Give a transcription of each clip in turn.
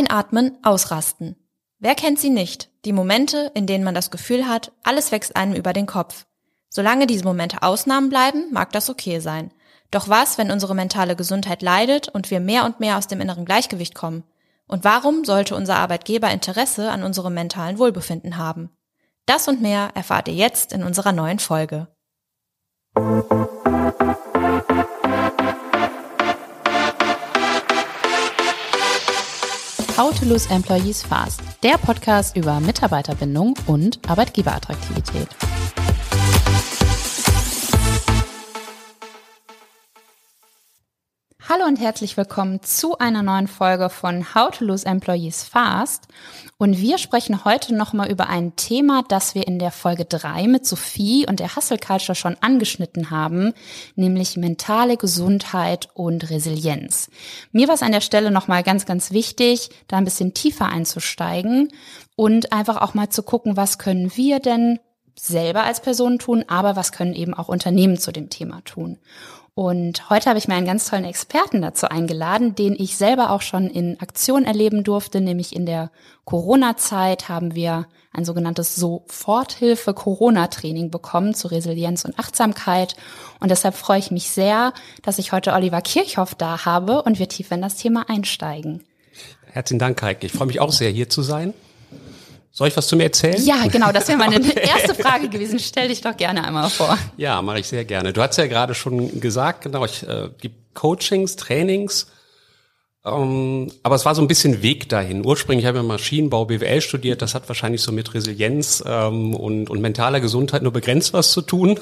Einatmen, ausrasten. Wer kennt sie nicht? Die Momente, in denen man das Gefühl hat, alles wächst einem über den Kopf. Solange diese Momente Ausnahmen bleiben, mag das okay sein. Doch was, wenn unsere mentale Gesundheit leidet und wir mehr und mehr aus dem inneren Gleichgewicht kommen? Und warum sollte unser Arbeitgeber Interesse an unserem mentalen Wohlbefinden haben? Das und mehr erfahrt ihr jetzt in unserer neuen Folge. How to Lose Employees Fast, der Podcast über Mitarbeiterbindung und Arbeitgeberattraktivität. Hallo und herzlich willkommen zu einer neuen Folge von How to Lose Employees Fast. Und wir sprechen heute nochmal über ein Thema, das wir in der Folge 3 mit Sophie und der Hustle Culture schon angeschnitten haben, nämlich mentale Gesundheit und Resilienz. Mir war es an der Stelle nochmal ganz, ganz wichtig, da ein bisschen tiefer einzusteigen und einfach auch mal zu gucken, was können wir denn selber als Person tun, aber was können eben auch Unternehmen zu dem Thema tun. Und heute habe ich mir einen ganz tollen Experten dazu eingeladen, den ich selber auch schon in Aktion erleben durfte, nämlich in der Corona-Zeit haben wir ein sogenanntes Soforthilfe-Corona-Training bekommen zu Resilienz und Achtsamkeit. Und deshalb freue ich mich sehr, dass ich heute Oliver Kirchhoff da habe und wir tief in das Thema einsteigen. Herzlichen Dank, Heike. Ich freue mich auch sehr, hier zu sein. Soll ich was zu mir erzählen? Ja, genau, das wäre meine okay. erste Frage gewesen. Stell dich doch gerne einmal vor. Ja, mache ich sehr gerne. Du hast ja gerade schon gesagt, genau, ich äh, gebe Coachings, Trainings, ähm, aber es war so ein bisschen Weg dahin. Ursprünglich habe ich Maschinenbau, BWL studiert. Das hat wahrscheinlich so mit Resilienz ähm, und, und mentaler Gesundheit nur begrenzt was zu tun.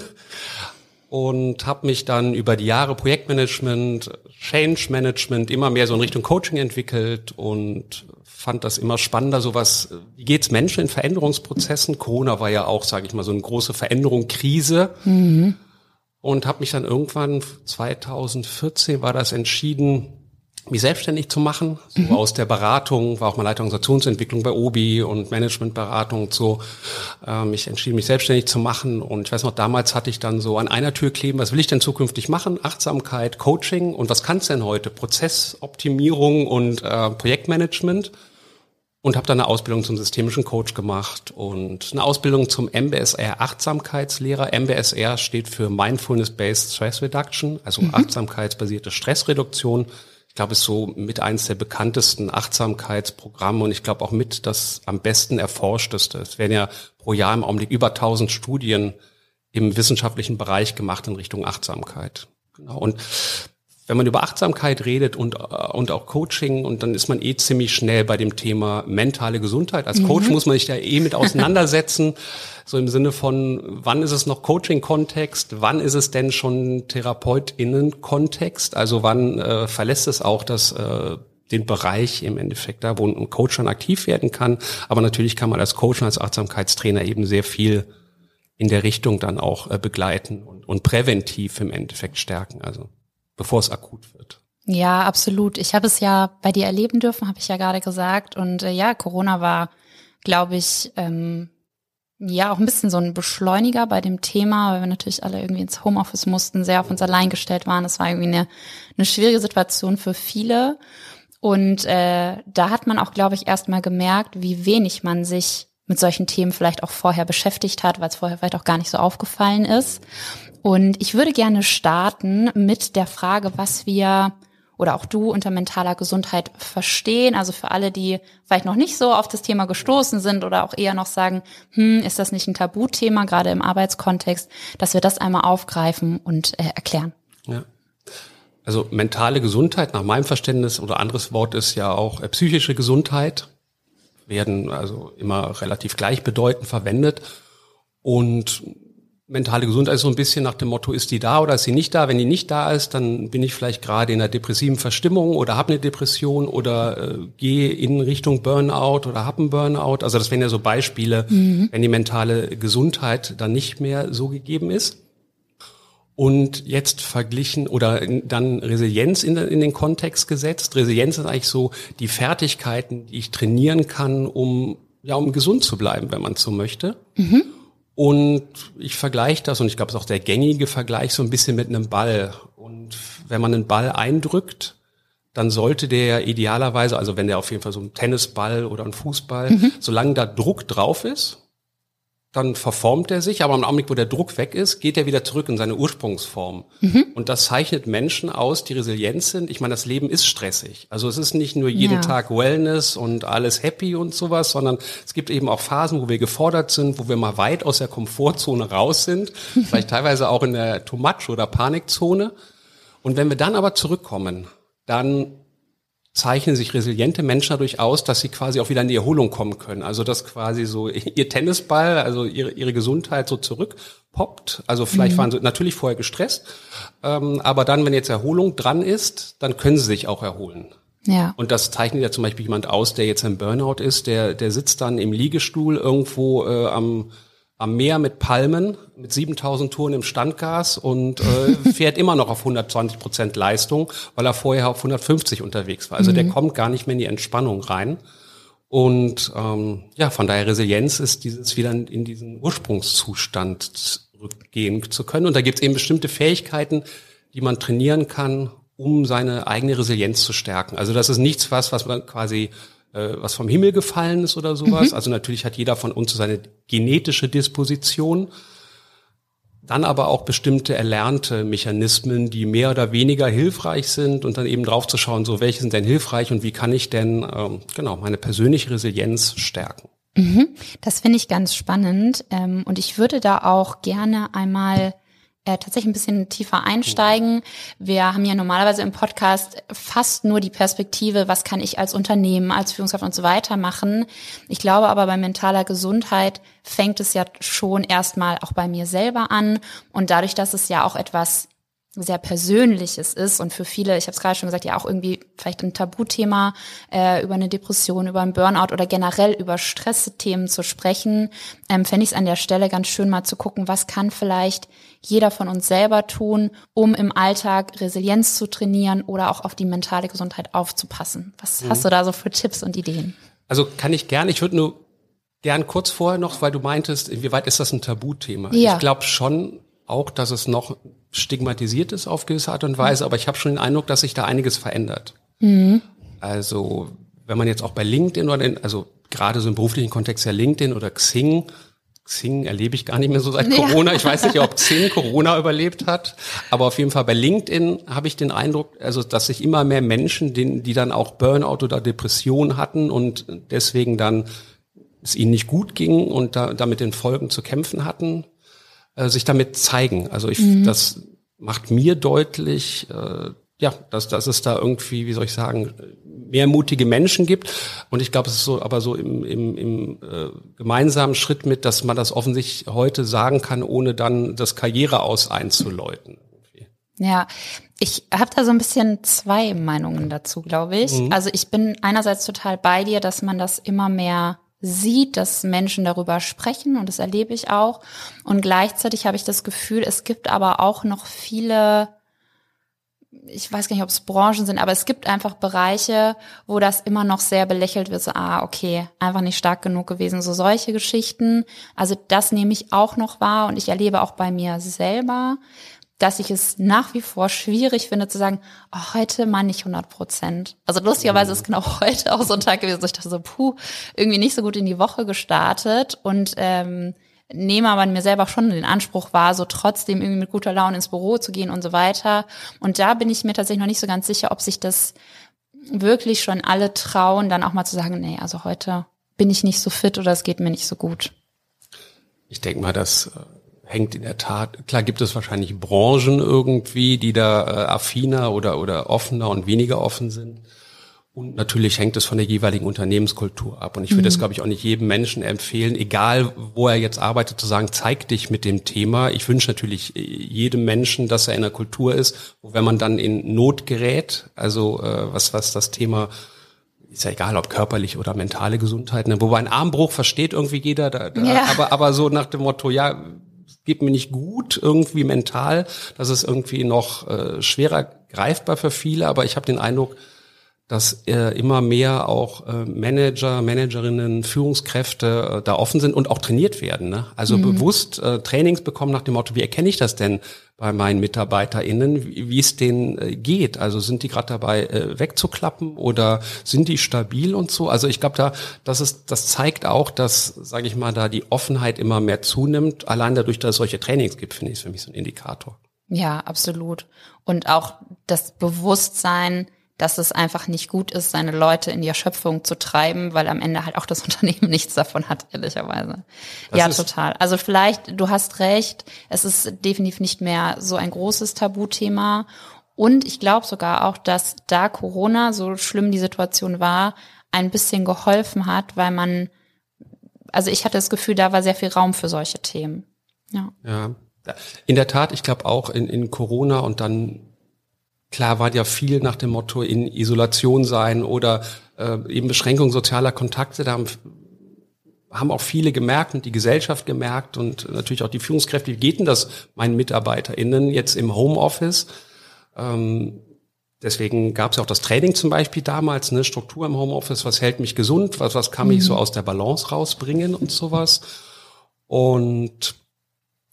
Und habe mich dann über die Jahre Projektmanagement, Change Management immer mehr so in Richtung Coaching entwickelt und fand das immer spannender, sowas, wie geht's Menschen in Veränderungsprozessen? Corona war ja auch, sage ich mal, so eine große Veränderung, Krise. Mhm. Und habe mich dann irgendwann, 2014 war das entschieden, mich selbstständig zu machen, so mhm. aus der Beratung, war auch mal Leiter Organisationsentwicklung bei Obi und Managementberatung und so, äh, mich entschieden, mich selbstständig zu machen und ich weiß noch, damals hatte ich dann so an einer Tür kleben, was will ich denn zukünftig machen? Achtsamkeit, Coaching und was kann's denn heute? Prozessoptimierung und äh, Projektmanagement und habe dann eine Ausbildung zum systemischen Coach gemacht und eine Ausbildung zum MBSR Achtsamkeitslehrer. MBSR steht für Mindfulness-Based Stress Reduction, also mhm. achtsamkeitsbasierte Stressreduktion. Ich glaube, es ist so mit eins der bekanntesten Achtsamkeitsprogramme und ich glaube auch mit das am besten erforschteste. Es werden ja pro Jahr im Augenblick über 1000 Studien im wissenschaftlichen Bereich gemacht in Richtung Achtsamkeit. Genau. Und wenn man über Achtsamkeit redet und, äh, und auch Coaching und dann ist man eh ziemlich schnell bei dem Thema mentale Gesundheit. Als Coach mhm. muss man sich da eh mit auseinandersetzen. so im Sinne von, wann ist es noch Coaching-Kontext? Wann ist es denn schon TherapeutInnen-Kontext? Also wann äh, verlässt es auch das, äh, den Bereich im Endeffekt da, wo ein Coach schon aktiv werden kann. Aber natürlich kann man als Coach und als Achtsamkeitstrainer eben sehr viel in der Richtung dann auch äh, begleiten und, und präventiv im Endeffekt stärken. Also bevor es akut wird. Ja, absolut. Ich habe es ja bei dir erleben dürfen, habe ich ja gerade gesagt. Und äh, ja, Corona war, glaube ich, ähm, ja auch ein bisschen so ein Beschleuniger bei dem Thema, weil wir natürlich alle irgendwie ins Homeoffice mussten, sehr auf uns allein gestellt waren. Das war irgendwie eine, eine schwierige Situation für viele. Und äh, da hat man auch, glaube ich, erst mal gemerkt, wie wenig man sich mit solchen Themen vielleicht auch vorher beschäftigt hat, weil es vorher vielleicht auch gar nicht so aufgefallen ist. Und ich würde gerne starten mit der Frage, was wir oder auch du unter mentaler Gesundheit verstehen. Also für alle, die vielleicht noch nicht so auf das Thema gestoßen sind oder auch eher noch sagen, hm, ist das nicht ein Tabuthema, gerade im Arbeitskontext, dass wir das einmal aufgreifen und äh, erklären. Ja. Also mentale Gesundheit nach meinem Verständnis oder anderes Wort ist ja auch äh, psychische Gesundheit, werden also immer relativ gleichbedeutend verwendet. Und mentale Gesundheit ist so ein bisschen nach dem Motto, ist die da oder ist sie nicht da? Wenn die nicht da ist, dann bin ich vielleicht gerade in einer depressiven Verstimmung oder habe eine Depression oder äh, gehe in Richtung Burnout oder habe einen Burnout. Also das wären ja so Beispiele, mhm. wenn die mentale Gesundheit dann nicht mehr so gegeben ist. Und jetzt verglichen oder dann Resilienz in, in den Kontext gesetzt. Resilienz ist eigentlich so die Fertigkeiten, die ich trainieren kann, um ja, um gesund zu bleiben, wenn man so möchte. Mhm. Und ich vergleiche das, und ich glaube, es ist auch der gängige Vergleich, so ein bisschen mit einem Ball. Und wenn man einen Ball eindrückt, dann sollte der idealerweise, also wenn der auf jeden Fall so ein Tennisball oder ein Fußball, mhm. solange da Druck drauf ist, dann verformt er sich, aber im Augenblick, wo der Druck weg ist, geht er wieder zurück in seine Ursprungsform. Mhm. Und das zeichnet Menschen aus, die resilient sind. Ich meine, das Leben ist stressig. Also es ist nicht nur jeden ja. Tag Wellness und alles happy und sowas, sondern es gibt eben auch Phasen, wo wir gefordert sind, wo wir mal weit aus der Komfortzone raus sind, vielleicht teilweise auch in der Too much oder Panikzone. Und wenn wir dann aber zurückkommen, dann zeichnen sich resiliente Menschen dadurch aus, dass sie quasi auch wieder in die Erholung kommen können. Also dass quasi so ihr Tennisball, also ihre, ihre Gesundheit so zurückpoppt. Also vielleicht mhm. waren sie natürlich vorher gestresst, ähm, aber dann, wenn jetzt Erholung dran ist, dann können sie sich auch erholen. Ja. Und das zeichnet ja zum Beispiel jemand aus, der jetzt im Burnout ist, der, der sitzt dann im Liegestuhl irgendwo äh, am am Meer mit Palmen, mit 7000 Touren im Standgas und äh, fährt immer noch auf 120 Prozent Leistung, weil er vorher auf 150 unterwegs war. Also mhm. der kommt gar nicht mehr in die Entspannung rein. Und ähm, ja, von daher Resilienz ist dieses wieder in diesen Ursprungszustand zurückgehen zu können. Und da gibt es eben bestimmte Fähigkeiten, die man trainieren kann, um seine eigene Resilienz zu stärken. Also das ist nichts was, was man quasi äh, was vom Himmel gefallen ist oder sowas. Mhm. Also natürlich hat jeder von uns seine genetische Disposition. Dann aber auch bestimmte erlernte Mechanismen, die mehr oder weniger hilfreich sind und dann eben drauf zu schauen, so welche sind denn hilfreich und wie kann ich denn ähm, genau meine persönliche Resilienz stärken. Mhm. Das finde ich ganz spannend ähm, und ich würde da auch gerne einmal äh, tatsächlich ein bisschen tiefer einsteigen. Wir haben ja normalerweise im Podcast fast nur die Perspektive, was kann ich als Unternehmen, als Führungskraft und so weiter machen. Ich glaube aber bei mentaler Gesundheit fängt es ja schon erstmal auch bei mir selber an und dadurch, dass es ja auch etwas sehr Persönliches ist und für viele, ich habe es gerade schon gesagt, ja auch irgendwie vielleicht ein Tabuthema, äh, über eine Depression, über einen Burnout oder generell über Stressthemen zu sprechen, ähm, fände ich es an der Stelle ganz schön mal zu gucken, was kann vielleicht jeder von uns selber tun, um im Alltag Resilienz zu trainieren oder auch auf die mentale Gesundheit aufzupassen. Was mhm. hast du da so für Tipps und Ideen? Also kann ich gerne, ich würde nur gern kurz vorher noch, weil du meintest, inwieweit ist das ein Tabuthema? Ja. Ich glaube schon, auch, dass es noch stigmatisiert ist auf gewisse Art und Weise, aber ich habe schon den Eindruck, dass sich da einiges verändert. Mhm. Also wenn man jetzt auch bei LinkedIn oder in, also gerade so im beruflichen Kontext ja LinkedIn oder Xing, Xing erlebe ich gar nicht mehr so seit Corona. Ich weiß nicht, ob Xing Corona überlebt hat, aber auf jeden Fall bei LinkedIn habe ich den Eindruck, also dass sich immer mehr Menschen, die, die dann auch Burnout oder Depression hatten und deswegen dann es ihnen nicht gut ging und da, damit den Folgen zu kämpfen hatten, äh, sich damit zeigen. Also ich, mhm. das macht mir deutlich, äh, ja, dass, dass es da irgendwie, wie soll ich sagen, mehr mutige Menschen gibt. Und ich glaube, es ist so, aber so im, im, im äh, gemeinsamen Schritt mit, dass man das offensichtlich heute sagen kann, ohne dann das Karriere aus einzuläuten. Ja, ich habe da so ein bisschen zwei Meinungen dazu, glaube ich. Mhm. Also ich bin einerseits total bei dir, dass man das immer mehr sieht, dass Menschen darüber sprechen und das erlebe ich auch. Und gleichzeitig habe ich das Gefühl, es gibt aber auch noch viele, ich weiß gar nicht, ob es Branchen sind, aber es gibt einfach Bereiche, wo das immer noch sehr belächelt wird. So, ah, okay, einfach nicht stark genug gewesen. So solche Geschichten. Also das nehme ich auch noch wahr und ich erlebe auch bei mir selber, dass ich es nach wie vor schwierig finde zu sagen, oh, heute mal nicht 100 Prozent. Also lustigerweise ist genau heute auch so ein Tag gewesen, ich dachte so, puh, irgendwie nicht so gut in die Woche gestartet und ähm, nehme aber mir selber schon den Anspruch wahr, so trotzdem irgendwie mit guter Laune ins Büro zu gehen und so weiter. Und da bin ich mir tatsächlich noch nicht so ganz sicher, ob sich das wirklich schon alle trauen, dann auch mal zu sagen, nee, also heute bin ich nicht so fit oder es geht mir nicht so gut. Ich denke mal, dass äh, hängt in der Tat, klar gibt es wahrscheinlich Branchen irgendwie, die da äh, affiner oder, oder offener und weniger offen sind. Und natürlich hängt es von der jeweiligen Unternehmenskultur ab. Und ich würde mhm. das, glaube ich, auch nicht jedem Menschen empfehlen, egal wo er jetzt arbeitet, zu sagen, zeig dich mit dem Thema. Ich wünsche natürlich äh, jedem Menschen, dass er in einer Kultur ist, wo wenn man dann in Not gerät, also äh, was, was das Thema ist ja egal, ob körperlich oder mentale Gesundheit, ne? wobei ein Armbruch versteht irgendwie jeder, da, da, ja. aber, aber so nach dem Motto, ja, geht mir nicht gut irgendwie mental. Das ist irgendwie noch äh, schwerer greifbar für viele, aber ich habe den Eindruck, dass äh, immer mehr auch äh, Manager, Managerinnen, Führungskräfte äh, da offen sind und auch trainiert werden. Ne? Also mhm. bewusst äh, Trainings bekommen nach dem Motto, wie erkenne ich das denn bei meinen MitarbeiterInnen, wie, wie es denen äh, geht? Also sind die gerade dabei äh, wegzuklappen oder sind die stabil und so? Also ich glaube, da das ist, das zeigt auch, dass, sage ich mal, da die Offenheit immer mehr zunimmt. Allein dadurch, dass es solche Trainings gibt, finde ich, ist für mich so ein Indikator. Ja, absolut. Und auch das Bewusstsein, dass es einfach nicht gut ist, seine Leute in die Erschöpfung zu treiben, weil am Ende halt auch das Unternehmen nichts davon hat, ehrlicherweise. Das ja, total. Also vielleicht, du hast recht, es ist definitiv nicht mehr so ein großes Tabuthema. Und ich glaube sogar auch, dass da Corona, so schlimm die Situation war, ein bisschen geholfen hat, weil man, also ich hatte das Gefühl, da war sehr viel Raum für solche Themen. Ja. Ja. In der Tat, ich glaube auch in, in Corona und dann Klar war ja viel nach dem Motto in Isolation sein oder äh, eben Beschränkung sozialer Kontakte. Da haben, haben auch viele gemerkt und die Gesellschaft gemerkt und natürlich auch die Führungskräfte. Wie geht denn das meinen MitarbeiterInnen jetzt im Homeoffice? Ähm, deswegen gab es ja auch das Training zum Beispiel damals, ne, Struktur im Homeoffice, was hält mich gesund, was, was kann mich so mhm. aus der Balance rausbringen und sowas. Und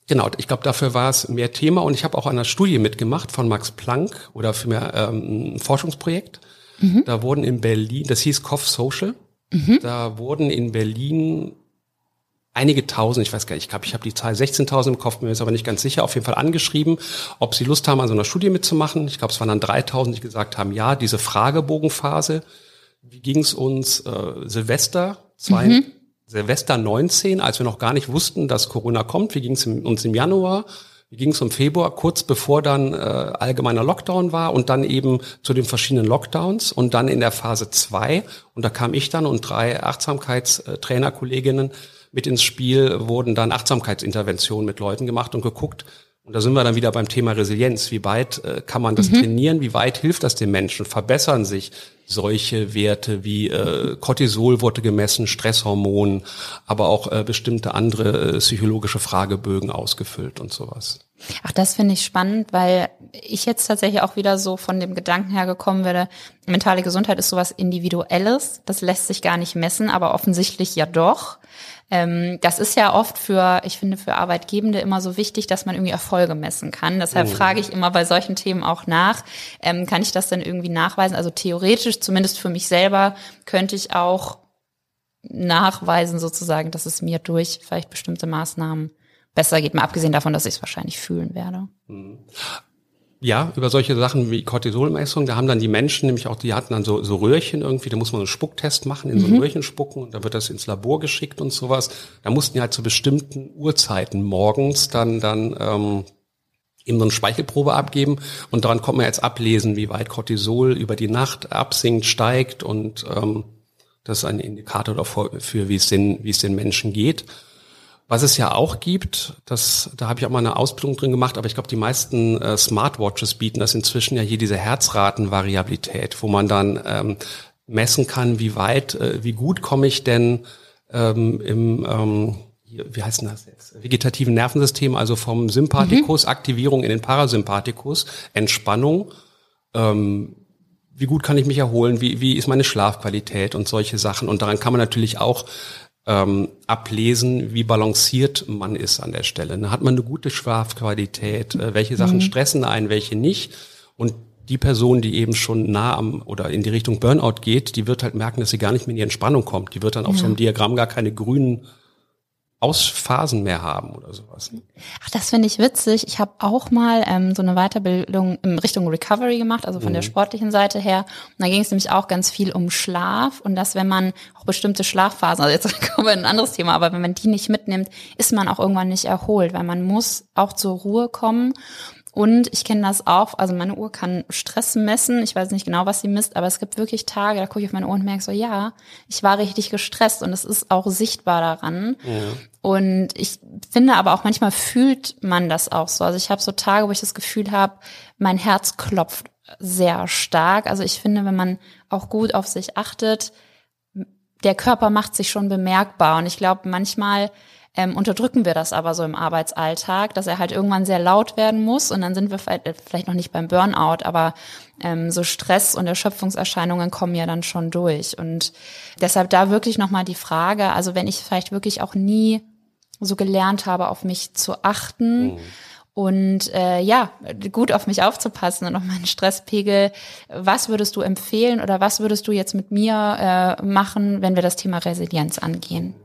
Genau, ich glaube, dafür war es mehr Thema und ich habe auch an einer Studie mitgemacht von Max Planck oder für mehr ähm, ein Forschungsprojekt. Mhm. Da wurden in Berlin, das hieß Kopf Social, mhm. da wurden in Berlin einige tausend, ich weiß gar nicht, ich glaube, ich habe die Zahl 16.000 im Kopf, mir ist aber nicht ganz sicher, auf jeden Fall angeschrieben, ob sie Lust haben, an so einer Studie mitzumachen. Ich glaube, es waren dann 3.000, die gesagt haben, ja, diese Fragebogenphase, wie ging es uns äh, Silvester, zwei, mhm. Silvester 19, als wir noch gar nicht wussten, dass Corona kommt. Wie ging es uns im Januar? Wie ging es im Februar, kurz bevor dann äh, allgemeiner Lockdown war und dann eben zu den verschiedenen Lockdowns und dann in der Phase 2. Und da kam ich dann und drei Achtsamkeitstrainerkolleginnen mit ins Spiel, wurden dann Achtsamkeitsinterventionen mit Leuten gemacht und geguckt, und da sind wir dann wieder beim Thema Resilienz. Wie weit äh, kann man das mhm. trainieren? Wie weit hilft das den Menschen? Verbessern sich solche Werte wie äh, Cortisol wurde gemessen, Stresshormon, aber auch äh, bestimmte andere äh, psychologische Fragebögen ausgefüllt und sowas. Ach, das finde ich spannend, weil ich jetzt tatsächlich auch wieder so von dem Gedanken hergekommen werde, mentale Gesundheit ist sowas Individuelles, das lässt sich gar nicht messen, aber offensichtlich ja doch. Ähm, das ist ja oft für, ich finde, für Arbeitgebende immer so wichtig, dass man irgendwie Erfolge messen kann. Deshalb oh. frage ich immer bei solchen Themen auch nach, ähm, kann ich das denn irgendwie nachweisen? Also theoretisch, zumindest für mich selber, könnte ich auch nachweisen sozusagen, dass es mir durch vielleicht bestimmte Maßnahmen besser geht, mal abgesehen davon, dass ich es wahrscheinlich fühlen werde. Mhm. Ja, über solche Sachen wie Cortisolmessung, da haben dann die Menschen nämlich auch, die hatten dann so, so Röhrchen irgendwie, da muss man einen Spucktest machen, in so ein mhm. Röhrchen spucken und da wird das ins Labor geschickt und sowas. Da mussten die halt zu bestimmten Uhrzeiten morgens dann, dann ähm, eben so eine Speichelprobe abgeben und daran kommt man jetzt ablesen, wie weit Cortisol über die Nacht absinkt, steigt und ähm, das ist ein Indikator davor, für wie es den, wie es den Menschen geht. Was es ja auch gibt, das, da habe ich auch mal eine Ausbildung drin gemacht, aber ich glaube, die meisten äh, Smartwatches bieten das inzwischen ja hier diese Herzratenvariabilität, wo man dann ähm, messen kann, wie weit, äh, wie gut komme ich denn ähm, im, ähm, wie heißt denn das jetzt, vegetativen Nervensystem, also vom Sympathikus, mhm. Aktivierung in den Parasympathikus, Entspannung, ähm, wie gut kann ich mich erholen, wie, wie ist meine Schlafqualität und solche Sachen. Und daran kann man natürlich auch ähm, ablesen, wie balanciert man ist an der Stelle. Hat man eine gute Schlafqualität? Äh, welche Sachen mhm. stressen einen, welche nicht? Und die Person, die eben schon nah am oder in die Richtung Burnout geht, die wird halt merken, dass sie gar nicht mehr in die Entspannung kommt. Die wird dann auf ja. so einem Diagramm gar keine grünen Ausphasen mehr haben oder sowas. Ach, das finde ich witzig. Ich habe auch mal ähm, so eine Weiterbildung in Richtung Recovery gemacht, also von mhm. der sportlichen Seite her. Und da ging es nämlich auch ganz viel um Schlaf und dass wenn man auch bestimmte Schlafphasen, also jetzt kommen wir in ein anderes Thema, aber wenn man die nicht mitnimmt, ist man auch irgendwann nicht erholt, weil man muss auch zur Ruhe kommen. Und ich kenne das auch, also meine Uhr kann Stress messen. Ich weiß nicht genau, was sie misst, aber es gibt wirklich Tage, da gucke ich auf meine Uhr und merke so, ja, ich war richtig gestresst und es ist auch sichtbar daran. Ja. Und ich finde aber auch manchmal fühlt man das auch so. Also ich habe so Tage, wo ich das Gefühl habe, mein Herz klopft sehr stark. Also ich finde, wenn man auch gut auf sich achtet, der Körper macht sich schon bemerkbar. Und ich glaube, manchmal ähm, unterdrücken wir das aber so im Arbeitsalltag, dass er halt irgendwann sehr laut werden muss und dann sind wir vielleicht, vielleicht noch nicht beim Burnout, aber ähm, so Stress und Erschöpfungserscheinungen kommen ja dann schon durch. Und deshalb da wirklich nochmal die Frage, also wenn ich vielleicht wirklich auch nie so gelernt habe, auf mich zu achten, mhm und äh, ja, gut auf mich aufzupassen und auf meinen Stresspegel. Was würdest du empfehlen oder was würdest du jetzt mit mir äh, machen, wenn wir das Thema Resilienz angehen?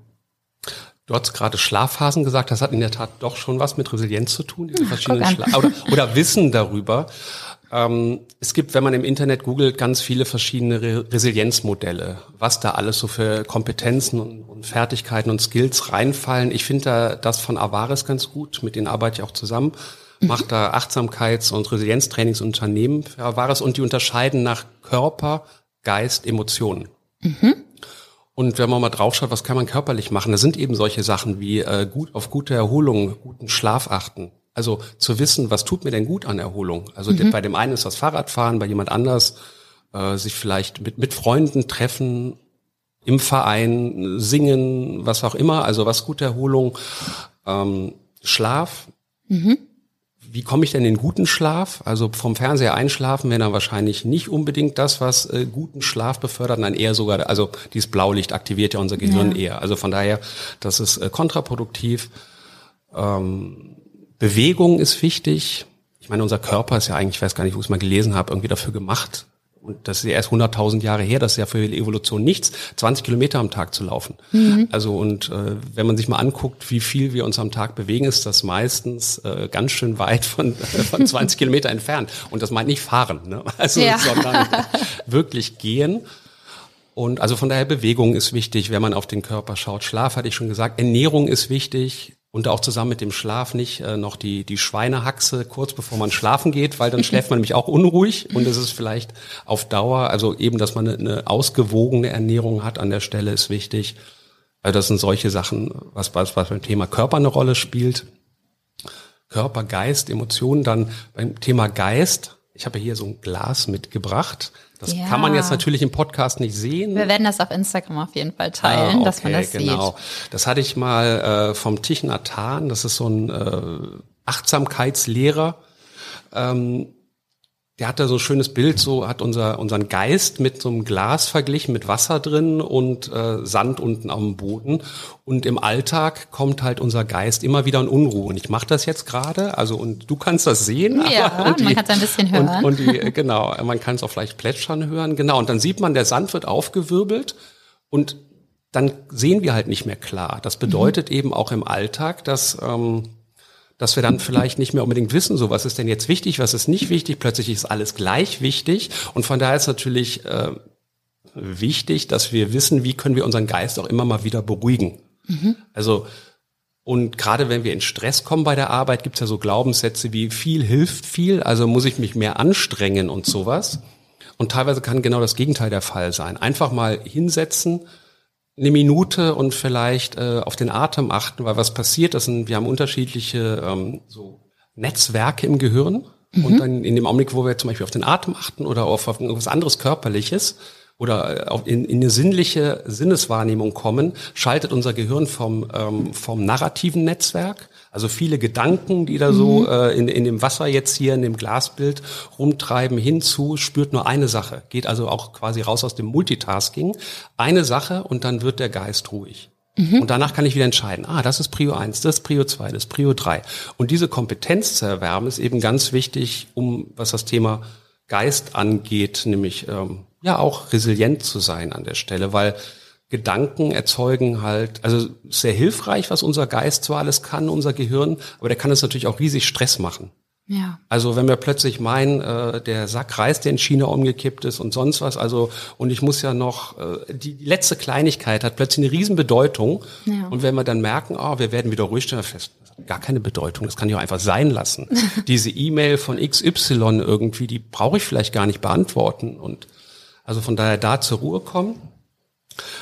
Du hast gerade Schlafphasen gesagt, das hat in der Tat doch schon was mit Resilienz zu tun, diese verschiedenen Schla oder, oder Wissen darüber. Ähm, es gibt, wenn man im Internet googelt, ganz viele verschiedene Re Resilienzmodelle, was da alles so für Kompetenzen und, und Fertigkeiten und Skills reinfallen. Ich finde da das von Avaris ganz gut, mit denen arbeite ich auch zusammen. Mhm. Macht da Achtsamkeits- und Resilienztrainingsunternehmen für Avaris und die unterscheiden nach Körper, Geist, Emotionen. Mhm. Und wenn man mal draufschaut, was kann man körperlich machen, da sind eben solche Sachen wie äh, gut auf gute Erholung, guten Schlaf achten. Also zu wissen, was tut mir denn gut an Erholung. Also mhm. bei dem einen ist das Fahrradfahren, bei jemand anders äh, sich vielleicht mit, mit Freunden treffen, im Verein singen, was auch immer. Also was gute Erholung, ähm, Schlaf. Mhm wie komme ich denn in guten Schlaf? Also vom Fernseher einschlafen wäre dann wahrscheinlich nicht unbedingt das, was äh, guten Schlaf befördert, nein eher sogar, also dieses Blaulicht aktiviert ja unser Gehirn ja. eher. Also von daher, das ist äh, kontraproduktiv. Ähm, Bewegung ist wichtig. Ich meine, unser Körper ist ja eigentlich, ich weiß gar nicht, wo ich es mal gelesen habe, irgendwie dafür gemacht, und das ist ja erst 100.000 Jahre her, das ist ja für die Evolution nichts, 20 Kilometer am Tag zu laufen. Mhm. Also und äh, wenn man sich mal anguckt, wie viel wir uns am Tag bewegen, ist das meistens äh, ganz schön weit von, äh, von 20 Kilometer entfernt. Und das meint nicht fahren, ne? also, ja. sondern wirklich gehen. Und also von daher Bewegung ist wichtig, wenn man auf den Körper schaut. Schlaf hatte ich schon gesagt. Ernährung ist wichtig. Und auch zusammen mit dem Schlaf nicht äh, noch die, die Schweinehaxe kurz bevor man schlafen geht, weil dann schläft man nämlich auch unruhig und es ist vielleicht auf Dauer, also eben, dass man eine, eine ausgewogene Ernährung hat an der Stelle ist wichtig. Also das sind solche Sachen, was, was, was beim Thema Körper eine Rolle spielt. Körper, Geist, Emotionen, dann beim Thema Geist. Ich habe hier so ein Glas mitgebracht. Das ja. kann man jetzt natürlich im Podcast nicht sehen. Wir werden das auf Instagram auf jeden Fall teilen, ah, okay, dass man das genau. sieht. Das hatte ich mal äh, vom Hanh, das ist so ein äh, Achtsamkeitslehrer. Ähm, der hat da so ein schönes Bild, so hat unser, unseren Geist mit so einem Glas verglichen, mit Wasser drin und äh, Sand unten am Boden. Und im Alltag kommt halt unser Geist immer wieder in Unruhe. Und ich mache das jetzt gerade, also und du kannst das sehen. Ja, aber, und man kann es ein bisschen hören. Und, und die, genau, man kann es auch vielleicht plätschern hören. Genau, und dann sieht man, der Sand wird aufgewirbelt und dann sehen wir halt nicht mehr klar. Das bedeutet mhm. eben auch im Alltag, dass... Ähm, dass wir dann vielleicht nicht mehr unbedingt wissen, so was ist denn jetzt wichtig, was ist nicht wichtig. Plötzlich ist alles gleich wichtig. Und von daher ist natürlich äh, wichtig, dass wir wissen, wie können wir unseren Geist auch immer mal wieder beruhigen. Mhm. Also und gerade wenn wir in Stress kommen bei der Arbeit, gibt es ja so Glaubenssätze wie viel hilft viel, also muss ich mich mehr anstrengen und sowas. Und teilweise kann genau das Gegenteil der Fall sein. Einfach mal hinsetzen, eine Minute und vielleicht äh, auf den Atem achten, weil was passiert, das sind, wir haben unterschiedliche ähm, so Netzwerke im Gehirn. Mhm. Und dann in dem Augenblick, wo wir zum Beispiel auf den Atem achten oder auf, auf irgendwas anderes Körperliches oder äh, in, in eine sinnliche Sinneswahrnehmung kommen, schaltet unser Gehirn vom, ähm, vom narrativen Netzwerk also viele Gedanken, die da so mhm. äh, in, in dem Wasser jetzt hier, in dem Glasbild rumtreiben, hinzu, spürt nur eine Sache. Geht also auch quasi raus aus dem Multitasking. Eine Sache und dann wird der Geist ruhig. Mhm. Und danach kann ich wieder entscheiden, ah, das ist Prio 1, das ist Prio 2, das ist Prio 3. Und diese Kompetenz zu erwerben ist eben ganz wichtig, um was das Thema Geist angeht, nämlich ähm, ja auch resilient zu sein an der Stelle, weil Gedanken erzeugen halt, also sehr hilfreich, was unser Geist zwar alles kann, unser Gehirn, aber der kann es natürlich auch riesig Stress machen. Ja. Also wenn wir plötzlich meinen, äh, der Sack Reis, der in China umgekippt ist und sonst was, also und ich muss ja noch, äh, die, die letzte Kleinigkeit hat plötzlich eine Riesenbedeutung. Ja. Und wenn wir dann merken, oh, wir werden wieder ruhig, stellen wir fest, gar keine Bedeutung, das kann ich auch einfach sein lassen. Diese E-Mail von XY irgendwie, die brauche ich vielleicht gar nicht beantworten. Und also von daher da zur Ruhe kommen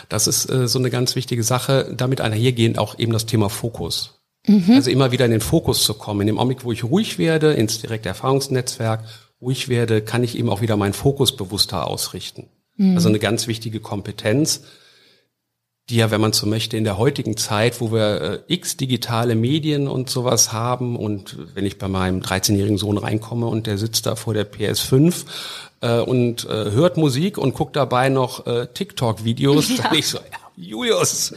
das ist äh, so eine ganz wichtige Sache. Damit einhergehend auch eben das Thema Fokus. Mhm. Also immer wieder in den Fokus zu kommen. In dem Augenblick, wo ich ruhig werde, ins direkte Erfahrungsnetzwerk ruhig werde, kann ich eben auch wieder meinen Fokus bewusster ausrichten. Mhm. Also eine ganz wichtige Kompetenz, die ja, wenn man so möchte, in der heutigen Zeit, wo wir äh, x digitale Medien und sowas haben und wenn ich bei meinem 13-jährigen Sohn reinkomme und der sitzt da vor der PS5 äh, und äh, hört Musik und guckt dabei noch äh, TikTok-Videos, ja. ich so, ja, Julius.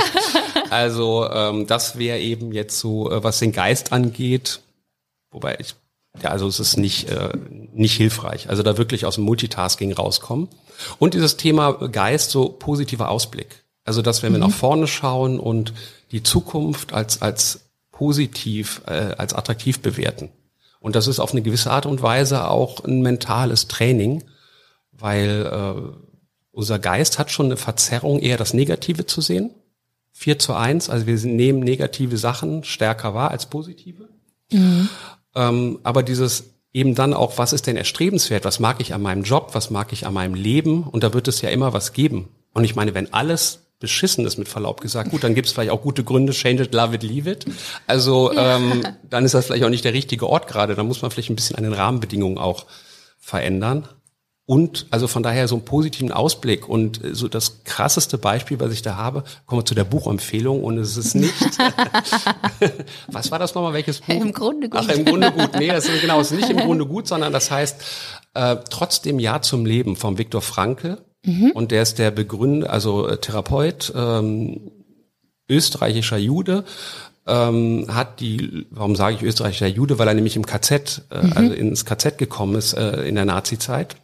also ähm, das wäre eben jetzt so, äh, was den Geist angeht, wobei ich ja, also es ist nicht, äh, nicht hilfreich. Also da wirklich aus dem Multitasking rauskommen. Und dieses Thema Geist, so positiver Ausblick. Also, dass wenn wir nach mhm. vorne schauen und die Zukunft als, als positiv, äh, als attraktiv bewerten. Und das ist auf eine gewisse Art und Weise auch ein mentales Training, weil äh, unser Geist hat schon eine Verzerrung, eher das Negative zu sehen. 4 zu 1, also wir nehmen negative Sachen stärker wahr als positive. Mhm. Ähm, aber dieses eben dann auch, was ist denn erstrebenswert? Was mag ich an meinem Job? Was mag ich an meinem Leben? Und da wird es ja immer was geben. Und ich meine, wenn alles beschissen ist, mit Verlaub gesagt. Gut, dann gibt es vielleicht auch gute Gründe, change it, love it, leave it. Also ja. ähm, dann ist das vielleicht auch nicht der richtige Ort gerade. Da muss man vielleicht ein bisschen an den Rahmenbedingungen auch verändern. Und also von daher so einen positiven Ausblick und so das krasseste Beispiel, was ich da habe, kommen wir zu der Buchempfehlung und es ist nicht. was war das nochmal? Welches Buch? Im Grunde gut. Ach, im Grunde gut. Nee, das ist genau, es ist nicht im Grunde gut, sondern das heißt äh, trotzdem Ja zum Leben vom Viktor Frankl. Mhm. Und der ist der Begründer, also äh, Therapeut, ähm, österreichischer Jude, ähm, hat die, warum sage ich österreichischer Jude, weil er nämlich im KZ, äh, mhm. also ins KZ gekommen ist äh, in der Nazi-Zeit.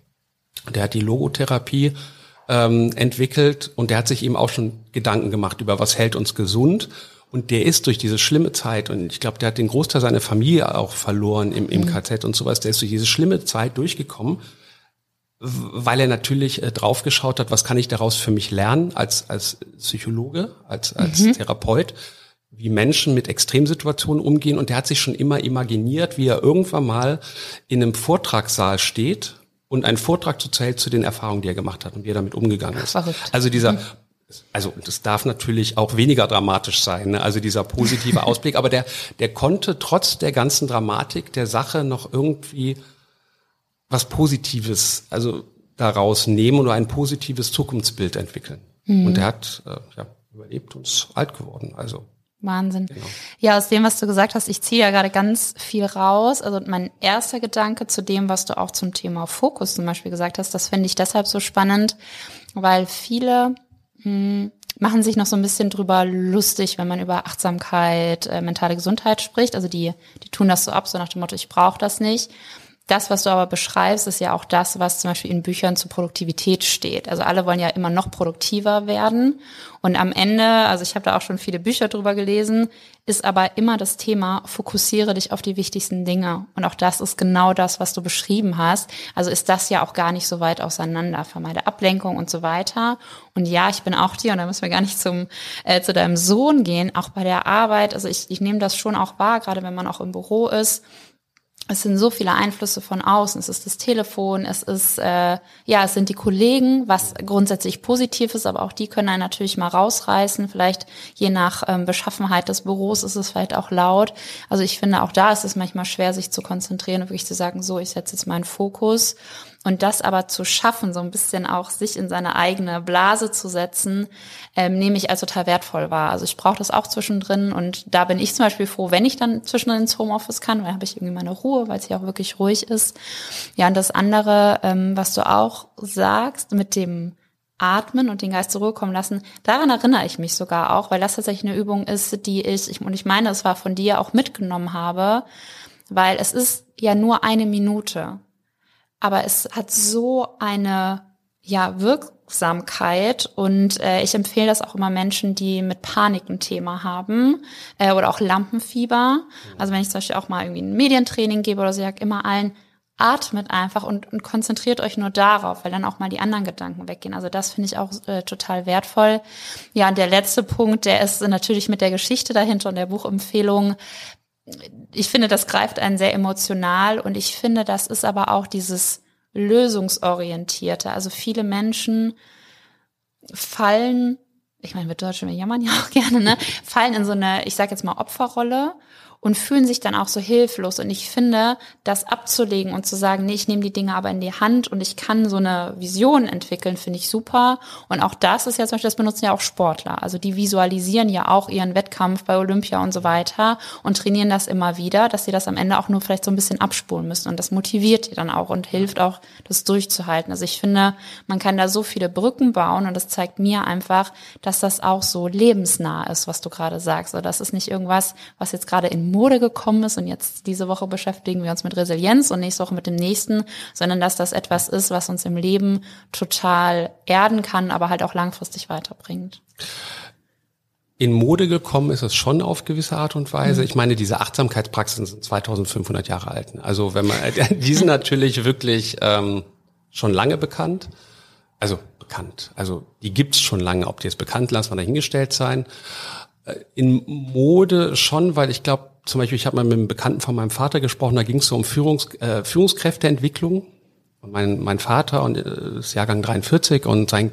Der hat die Logotherapie ähm, entwickelt und der hat sich eben auch schon Gedanken gemacht über, was hält uns gesund. Und der ist durch diese schlimme Zeit, und ich glaube, der hat den Großteil seiner Familie auch verloren im, im mhm. KZ und sowas, der ist durch diese schlimme Zeit durchgekommen weil er natürlich äh, draufgeschaut hat, was kann ich daraus für mich lernen als, als Psychologe, als, als mhm. Therapeut, wie Menschen mit Extremsituationen umgehen. Und der hat sich schon immer imaginiert, wie er irgendwann mal in einem Vortragssaal steht und einen Vortrag zu hält zu den Erfahrungen, die er gemacht hat und wie er damit umgegangen ist. Verrückt. Also dieser, mhm. also das darf natürlich auch weniger dramatisch sein, ne? also dieser positive Ausblick, aber der, der konnte trotz der ganzen Dramatik der Sache noch irgendwie was Positives, also daraus nehmen oder ein positives Zukunftsbild entwickeln. Mhm. Und er hat äh, ja, überlebt und ist alt geworden. Also Wahnsinn. Genau. Ja, aus dem, was du gesagt hast, ich ziehe ja gerade ganz viel raus. Also mein erster Gedanke zu dem, was du auch zum Thema Fokus zum Beispiel gesagt hast, das finde ich deshalb so spannend, weil viele mh, hm, machen sich noch so ein bisschen drüber lustig, wenn man über Achtsamkeit, äh, mentale Gesundheit spricht. Also die, die tun das so ab, so nach dem Motto, ich brauche das nicht. Das, was du aber beschreibst, ist ja auch das, was zum Beispiel in Büchern zur Produktivität steht. Also alle wollen ja immer noch produktiver werden. Und am Ende, also ich habe da auch schon viele Bücher drüber gelesen, ist aber immer das Thema, fokussiere dich auf die wichtigsten Dinge. Und auch das ist genau das, was du beschrieben hast. Also ist das ja auch gar nicht so weit auseinander. Vermeide Ablenkung und so weiter. Und ja, ich bin auch dir, und da müssen wir gar nicht zum, äh, zu deinem Sohn gehen, auch bei der Arbeit. Also ich, ich nehme das schon auch wahr, gerade wenn man auch im Büro ist es sind so viele Einflüsse von außen. Es ist das Telefon, es ist äh, ja, es sind die Kollegen, was grundsätzlich positiv ist, aber auch die können einen natürlich mal rausreißen. Vielleicht je nach ähm, Beschaffenheit des Büros ist es vielleicht auch laut. Also ich finde auch da ist es manchmal schwer, sich zu konzentrieren und wirklich zu sagen, so ich setze jetzt meinen Fokus und das aber zu schaffen, so ein bisschen auch sich in seine eigene Blase zu setzen, ähm, nehme ich als total wertvoll wahr. Also ich brauche das auch zwischendrin und da bin ich zum Beispiel froh, wenn ich dann zwischendrin ins Homeoffice kann, weil habe ich irgendwie meine Ruhe, weil es hier auch wirklich ruhig ist. Ja, und das andere, ähm, was du auch sagst mit dem Atmen und den Geist zur Ruhe kommen lassen, daran erinnere ich mich sogar auch, weil das tatsächlich eine Übung ist, die ich, ich und ich meine, es war von dir auch mitgenommen habe, weil es ist ja nur eine Minute aber es hat so eine ja Wirksamkeit und äh, ich empfehle das auch immer Menschen, die mit Panik ein Thema haben äh, oder auch Lampenfieber. Also wenn ich zum Beispiel auch mal irgendwie ein Medientraining gebe oder so, sage immer allen, atmet einfach und, und konzentriert euch nur darauf, weil dann auch mal die anderen Gedanken weggehen. Also das finde ich auch äh, total wertvoll. Ja, und der letzte Punkt, der ist natürlich mit der Geschichte dahinter und der Buchempfehlung ich finde, das greift einen sehr emotional und ich finde, das ist aber auch dieses lösungsorientierte. Also viele Menschen fallen, ich meine, wir Deutschen, wir jammern ja auch gerne, ne, fallen in so eine, ich sage jetzt mal Opferrolle und fühlen sich dann auch so hilflos. Und ich finde, das abzulegen und zu sagen, nee, ich nehme die Dinge aber in die Hand und ich kann so eine Vision entwickeln, finde ich super. Und auch das ist ja zum Beispiel, das benutzen ja auch Sportler. Also die visualisieren ja auch ihren Wettkampf bei Olympia und so weiter und trainieren das immer wieder, dass sie das am Ende auch nur vielleicht so ein bisschen abspulen müssen. Und das motiviert die dann auch und hilft auch, das durchzuhalten. Also ich finde, man kann da so viele Brücken bauen und das zeigt mir einfach, dass das auch so lebensnah ist, was du gerade sagst. Oder das ist nicht irgendwas, was jetzt gerade in Mode gekommen ist und jetzt diese Woche beschäftigen wir uns mit Resilienz und nächste Woche mit dem nächsten, sondern dass das etwas ist, was uns im Leben total erden kann, aber halt auch langfristig weiterbringt in Mode gekommen ist es schon auf gewisse Art und Weise. Mhm. Ich meine, diese Achtsamkeitspraxisen sind 2500 Jahre alt. Also wenn man, die sind natürlich wirklich ähm, schon lange bekannt. Also bekannt. Also die gibt's schon lange. Ob die jetzt bekannt lassen wir dahingestellt sein. Äh, in Mode schon, weil ich glaube, zum Beispiel, ich habe mal mit einem Bekannten von meinem Vater gesprochen, da ging es so um Führungs, äh, Führungskräfteentwicklung. Und mein, mein Vater und äh, ist Jahrgang 43 und sein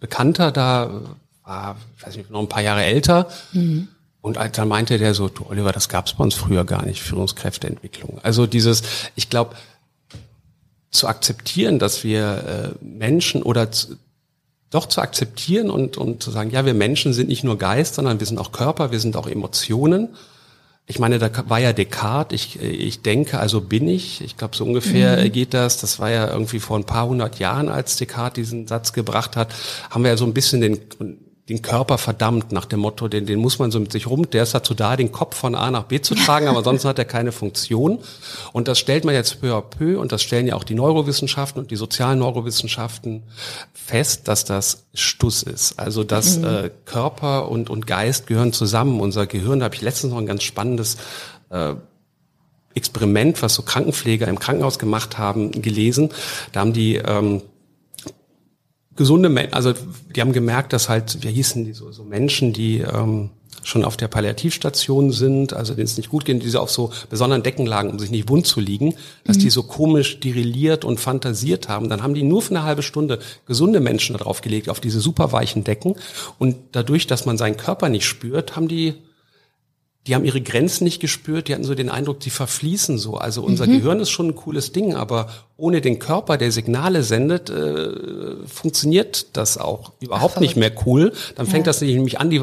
Bekannter da war, ich weiß nicht, noch ein paar Jahre älter. Mhm. Und dann meinte der so, du Oliver, das gab's bei uns früher gar nicht, Führungskräfteentwicklung. Also dieses, ich glaube, zu akzeptieren, dass wir äh, Menschen oder zu, doch zu akzeptieren und, und zu sagen, ja, wir Menschen sind nicht nur Geist, sondern wir sind auch Körper, wir sind auch Emotionen. Ich meine, da war ja Descartes, ich, ich denke, also bin ich. Ich glaube, so ungefähr mhm. geht das. Das war ja irgendwie vor ein paar hundert Jahren, als Descartes diesen Satz gebracht hat, haben wir ja so ein bisschen den, den Körper verdammt nach dem Motto, den, den muss man so mit sich rum, der ist dazu da, den Kopf von A nach B zu tragen, aber sonst hat er keine Funktion. Und das stellt man jetzt peu à peu und das stellen ja auch die Neurowissenschaften und die sozialen Neurowissenschaften fest, dass das Stuss ist. Also dass mhm. äh, Körper und, und Geist gehören zusammen. Unser Gehirn, da habe ich letztens noch ein ganz spannendes äh, Experiment, was so Krankenpfleger im Krankenhaus gemacht haben, gelesen. Da haben die ähm, gesunde Menschen, also die haben gemerkt, dass halt, wie hießen die so, so Menschen, die ähm, schon auf der Palliativstation sind, also denen es nicht gut geht, die so auf so besonderen Decken lagen, um sich nicht wund zu liegen, dass mhm. die so komisch dirilliert und fantasiert haben. Dann haben die nur für eine halbe Stunde gesunde Menschen darauf gelegt, auf diese super weichen Decken. Und dadurch, dass man seinen Körper nicht spürt, haben die die haben ihre Grenzen nicht gespürt, die hatten so den Eindruck, die verfließen so. Also unser mhm. Gehirn ist schon ein cooles Ding, aber ohne den Körper, der Signale sendet, äh, funktioniert das auch überhaupt Ach, nicht mehr cool. Dann fängt ja. das nämlich an, die,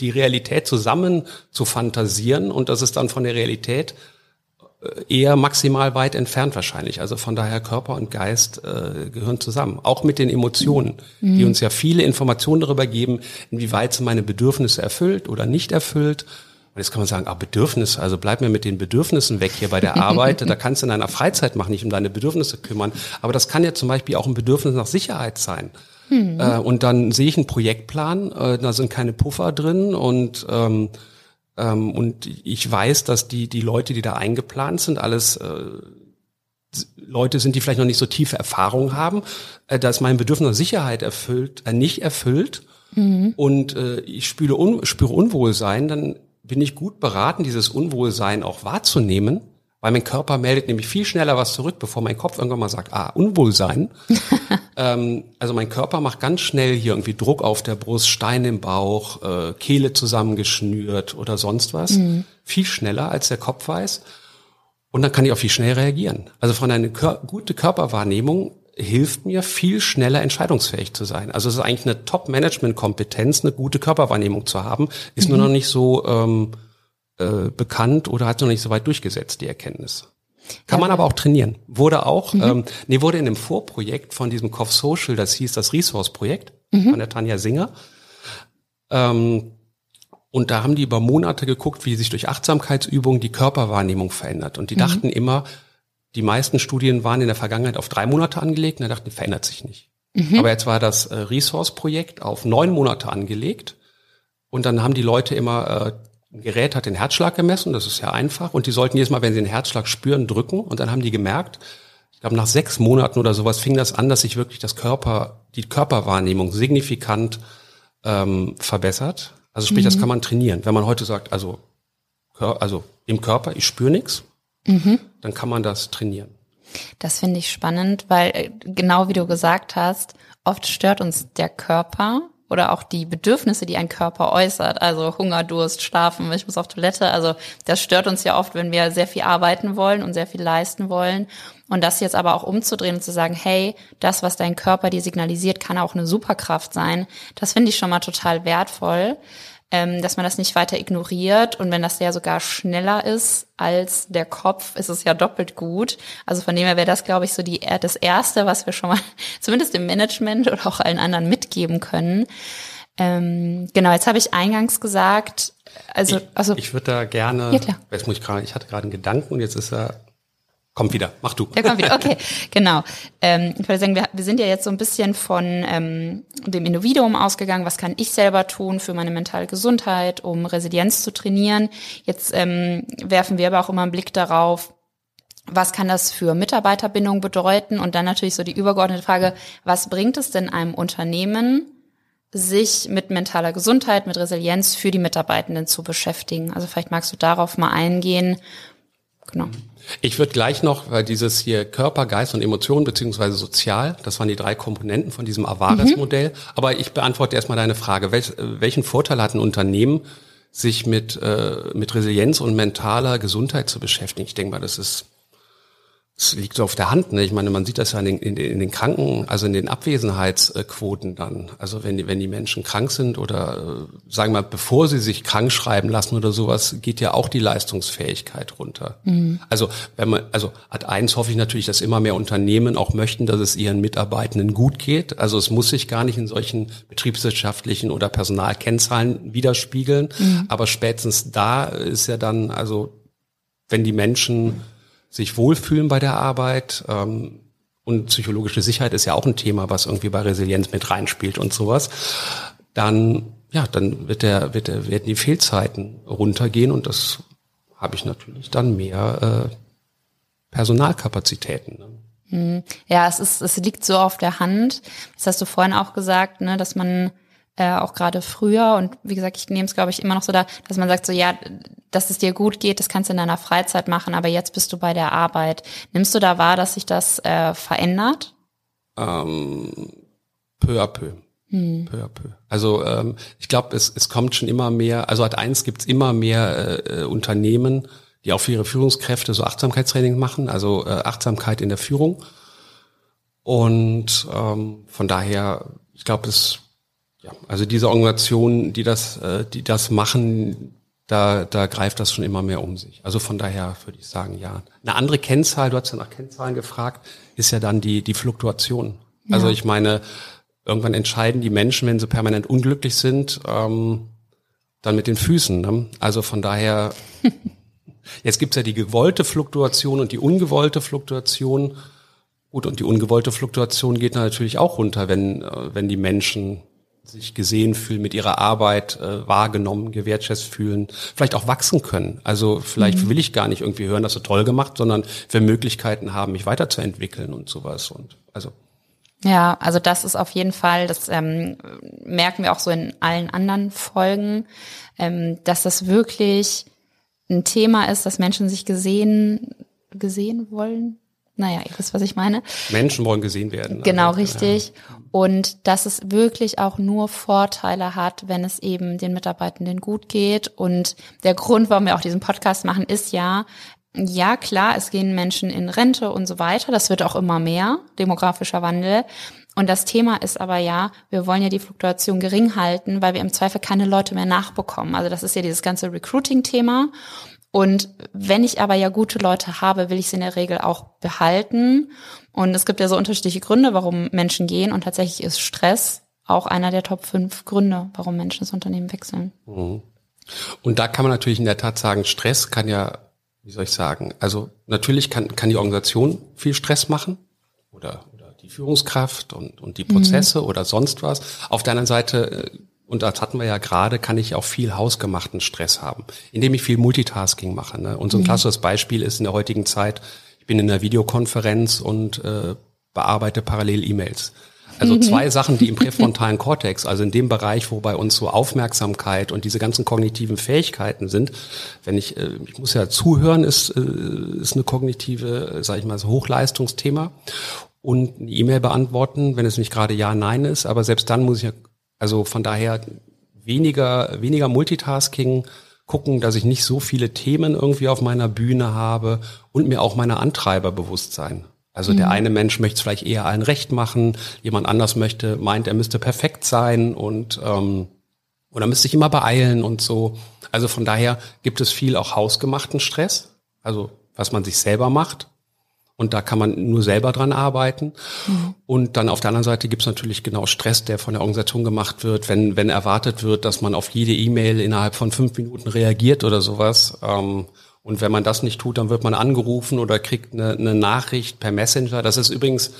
die Realität zusammen zu fantasieren und das ist dann von der Realität äh, eher maximal weit entfernt wahrscheinlich. Also von daher Körper und Geist äh, gehören zusammen. Auch mit den Emotionen, mhm. die uns ja viele Informationen darüber geben, inwieweit sie meine Bedürfnisse erfüllt oder nicht erfüllt und jetzt kann man sagen, ah, Bedürfnisse, also bleib mir mit den Bedürfnissen weg hier bei der Arbeit. da kannst du in deiner Freizeit machen, nicht um deine Bedürfnisse kümmern. Aber das kann ja zum Beispiel auch ein Bedürfnis nach Sicherheit sein. Mhm. Äh, und dann sehe ich einen Projektplan, äh, da sind keine Puffer drin und ähm, ähm, und ich weiß, dass die die Leute, die da eingeplant sind, alles äh, Leute sind, die vielleicht noch nicht so tiefe Erfahrungen haben, äh, dass mein Bedürfnis nach Sicherheit erfüllt, äh, nicht erfüllt mhm. und äh, ich spüre, un, spüre Unwohlsein, dann bin ich gut beraten, dieses Unwohlsein auch wahrzunehmen, weil mein Körper meldet nämlich viel schneller was zurück, bevor mein Kopf irgendwann mal sagt, ah, Unwohlsein. ähm, also mein Körper macht ganz schnell hier irgendwie Druck auf der Brust, Stein im Bauch, äh, Kehle zusammengeschnürt oder sonst was. Mhm. Viel schneller, als der Kopf weiß. Und dann kann ich auch viel schnell reagieren. Also von einer Kör gute Körperwahrnehmung hilft mir, viel schneller entscheidungsfähig zu sein. Also es ist eigentlich eine Top-Management-Kompetenz, eine gute Körperwahrnehmung zu haben, ist mhm. nur noch nicht so ähm, äh, bekannt oder hat noch nicht so weit durchgesetzt, die Erkenntnis. Kann man aber auch trainieren. Wurde auch, mhm. ähm, nee, wurde in einem Vorprojekt von diesem Cough Social, das hieß das Resource-Projekt mhm. von der Tanja Singer. Ähm, und da haben die über Monate geguckt, wie sich durch Achtsamkeitsübungen die Körperwahrnehmung verändert. Und die mhm. dachten immer, die meisten Studien waren in der Vergangenheit auf drei Monate angelegt und da dachten, verändert sich nicht. Mhm. Aber jetzt war das äh, Resource-Projekt auf neun Monate angelegt und dann haben die Leute immer, äh, ein Gerät hat den Herzschlag gemessen, das ist ja einfach und die sollten jedes Mal, wenn sie den Herzschlag spüren, drücken und dann haben die gemerkt, ich glaube nach sechs Monaten oder sowas fing das an, dass sich wirklich das Körper, die Körperwahrnehmung signifikant ähm, verbessert. Also sprich, mhm. das kann man trainieren. Wenn man heute sagt, also, also im Körper, ich spüre nichts, mhm. Dann kann man das trainieren. Das finde ich spannend, weil äh, genau wie du gesagt hast, oft stört uns der Körper oder auch die Bedürfnisse, die ein Körper äußert, also Hunger, Durst, Schlafen, ich muss auf Toilette, also das stört uns ja oft, wenn wir sehr viel arbeiten wollen und sehr viel leisten wollen. Und das jetzt aber auch umzudrehen und zu sagen, hey, das, was dein Körper dir signalisiert, kann auch eine Superkraft sein, das finde ich schon mal total wertvoll ähm, dass man das nicht weiter ignoriert. Und wenn das ja sogar schneller ist als der Kopf, ist es ja doppelt gut. Also von dem her wäre das, glaube ich, so die, das Erste, was wir schon mal zumindest im Management oder auch allen anderen mitgeben können. Ähm, genau, jetzt habe ich eingangs gesagt, also, ich, also ich würde da gerne, ja, klar. jetzt muss ich gerade, ich hatte gerade einen Gedanken und jetzt ist er Kommt wieder, mach du. Der kommt wieder, okay, genau. Ähm, ich würde sagen, wir, wir sind ja jetzt so ein bisschen von ähm, dem Individuum ausgegangen, was kann ich selber tun für meine mentale Gesundheit, um Resilienz zu trainieren. Jetzt ähm, werfen wir aber auch immer einen Blick darauf, was kann das für Mitarbeiterbindung bedeuten? Und dann natürlich so die übergeordnete Frage, was bringt es denn einem Unternehmen, sich mit mentaler Gesundheit, mit Resilienz für die Mitarbeitenden zu beschäftigen? Also vielleicht magst du darauf mal eingehen. Genau. Ich würde gleich noch, weil dieses hier Körper, Geist und Emotionen beziehungsweise sozial, das waren die drei Komponenten von diesem Avares-Modell. Mhm. Aber ich beantworte erstmal deine Frage. Welch, welchen Vorteil hat ein Unternehmen, sich mit, äh, mit Resilienz und mentaler Gesundheit zu beschäftigen? Ich denke mal, das ist es liegt so auf der Hand. Ne? Ich meine, man sieht das ja in den, in, in den Kranken, also in den Abwesenheitsquoten dann. Also wenn die, wenn die Menschen krank sind oder äh, sagen wir mal, bevor sie sich krank schreiben lassen oder sowas, geht ja auch die Leistungsfähigkeit runter. Mhm. Also wenn man, also ad eins hoffe ich natürlich, dass immer mehr Unternehmen auch möchten, dass es ihren Mitarbeitenden gut geht. Also es muss sich gar nicht in solchen betriebswirtschaftlichen oder Personalkennzahlen widerspiegeln. Mhm. Aber spätestens da ist ja dann, also wenn die Menschen sich wohlfühlen bei der Arbeit. Ähm, und psychologische Sicherheit ist ja auch ein Thema, was irgendwie bei Resilienz mit reinspielt und sowas. Dann, ja, dann wird der, wird der, werden die Fehlzeiten runtergehen und das habe ich natürlich dann mehr äh, Personalkapazitäten. Ne? Hm. Ja, es ist, es liegt so auf der Hand. Das hast du vorhin auch gesagt, ne, dass man äh, auch gerade früher und wie gesagt, ich nehme es glaube ich immer noch so da, dass man sagt so ja, dass es dir gut geht, das kannst du in deiner Freizeit machen, aber jetzt bist du bei der Arbeit. Nimmst du da wahr, dass sich das äh, verändert? Ähm, peu à peu. Hm. Peu à peu. Also ähm, ich glaube, es, es kommt schon immer mehr, also at eins gibt's immer mehr äh, äh, Unternehmen, die auch für ihre Führungskräfte so Achtsamkeitstraining machen, also äh, Achtsamkeit in der Führung. Und ähm, von daher, ich glaube, es ja, also diese Organisationen, die das, äh, die das machen, da, da greift das schon immer mehr um sich. Also von daher würde ich sagen, ja. Eine andere Kennzahl, du hast ja nach Kennzahlen gefragt, ist ja dann die, die Fluktuation. Ja. Also ich meine, irgendwann entscheiden die Menschen, wenn sie permanent unglücklich sind, ähm, dann mit den Füßen. Ne? Also von daher, jetzt gibt's ja die gewollte Fluktuation und die ungewollte Fluktuation. Gut, und die ungewollte Fluktuation geht natürlich auch runter, wenn, äh, wenn die Menschen sich gesehen fühlen, mit ihrer Arbeit äh, wahrgenommen, gewertschätzt fühlen, vielleicht auch wachsen können. Also vielleicht mhm. will ich gar nicht irgendwie hören, dass du toll gemacht, sondern wir Möglichkeiten haben, mich weiterzuentwickeln und sowas. Und also ja, also das ist auf jeden Fall, das ähm, merken wir auch so in allen anderen Folgen, ähm, dass das wirklich ein Thema ist, dass Menschen sich gesehen gesehen wollen, naja, ihr wisst, was ich meine. Menschen wollen gesehen werden. Genau, also, richtig. Ja. Und dass es wirklich auch nur Vorteile hat, wenn es eben den Mitarbeitenden gut geht. Und der Grund, warum wir auch diesen Podcast machen, ist ja, ja, klar, es gehen Menschen in Rente und so weiter. Das wird auch immer mehr, demografischer Wandel. Und das Thema ist aber ja, wir wollen ja die Fluktuation gering halten, weil wir im Zweifel keine Leute mehr nachbekommen. Also das ist ja dieses ganze Recruiting-Thema. Und wenn ich aber ja gute Leute habe, will ich sie in der Regel auch behalten. Und es gibt ja so unterschiedliche Gründe, warum Menschen gehen. Und tatsächlich ist Stress auch einer der Top 5 Gründe, warum Menschen das Unternehmen wechseln. Mhm. Und da kann man natürlich in der Tat sagen, Stress kann ja, wie soll ich sagen, also natürlich kann, kann die Organisation viel Stress machen oder, oder die Führungskraft und, und die Prozesse mhm. oder sonst was. Auf der anderen Seite äh, und das hatten wir ja gerade, kann ich auch viel hausgemachten Stress haben, indem ich viel Multitasking mache. Ne? Und so ein mhm. klassisches Beispiel ist in der heutigen Zeit, ich bin in einer Videokonferenz und äh, bearbeite parallel E-Mails. Also mhm. zwei Sachen, die im präfrontalen Kortex, also in dem Bereich, wo bei uns so Aufmerksamkeit und diese ganzen kognitiven Fähigkeiten sind. Wenn ich, äh, ich muss ja zuhören, ist, äh, ist eine kognitive, sage ich mal, so Hochleistungsthema. Und eine E-Mail beantworten, wenn es nicht gerade Ja, Nein ist, aber selbst dann muss ich ja Also von daher weniger, weniger Multitasking, gucken, dass ich nicht so viele Themen irgendwie auf meiner Bühne habe und mir auch meine Antreiber bewusst sein. Also mhm. der eine Mensch möchte es vielleicht eher allen recht machen, jemand anders möchte, meint, er müsste perfekt sein und ähm, oder müsste sich immer beeilen und so. Also von daher gibt es viel auch hausgemachten Stress, also was man sich selber macht. Und da kann man nur selber dran arbeiten. Mhm. Und dann auf der anderen Seite gibt es natürlich genau Stress, der von der Organisation gemacht wird, wenn, wenn erwartet wird, dass man auf jede E-Mail innerhalb von fünf Minuten reagiert oder sowas. Ähm, und wenn man das nicht tut, dann wird man angerufen oder kriegt eine, eine Nachricht per Messenger. Das ist übrigens,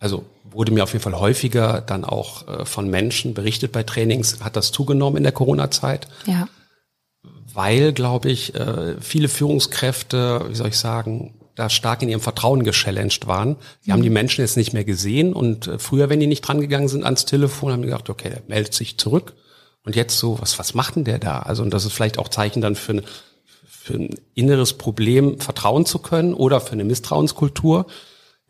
also wurde mir auf jeden Fall häufiger dann auch äh, von Menschen berichtet bei Trainings, hat das zugenommen in der Corona-Zeit. Ja. Weil, glaube ich, äh, viele Führungskräfte, wie soll ich sagen, da stark in ihrem Vertrauen geschallenged waren. Die mhm. haben die Menschen jetzt nicht mehr gesehen und äh, früher, wenn die nicht drangegangen sind ans Telefon, haben die gedacht, okay, der meldet sich zurück. Und jetzt so, was, was macht denn der da? Also, und das ist vielleicht auch Zeichen dann für, eine, für ein inneres Problem, vertrauen zu können oder für eine Misstrauenskultur.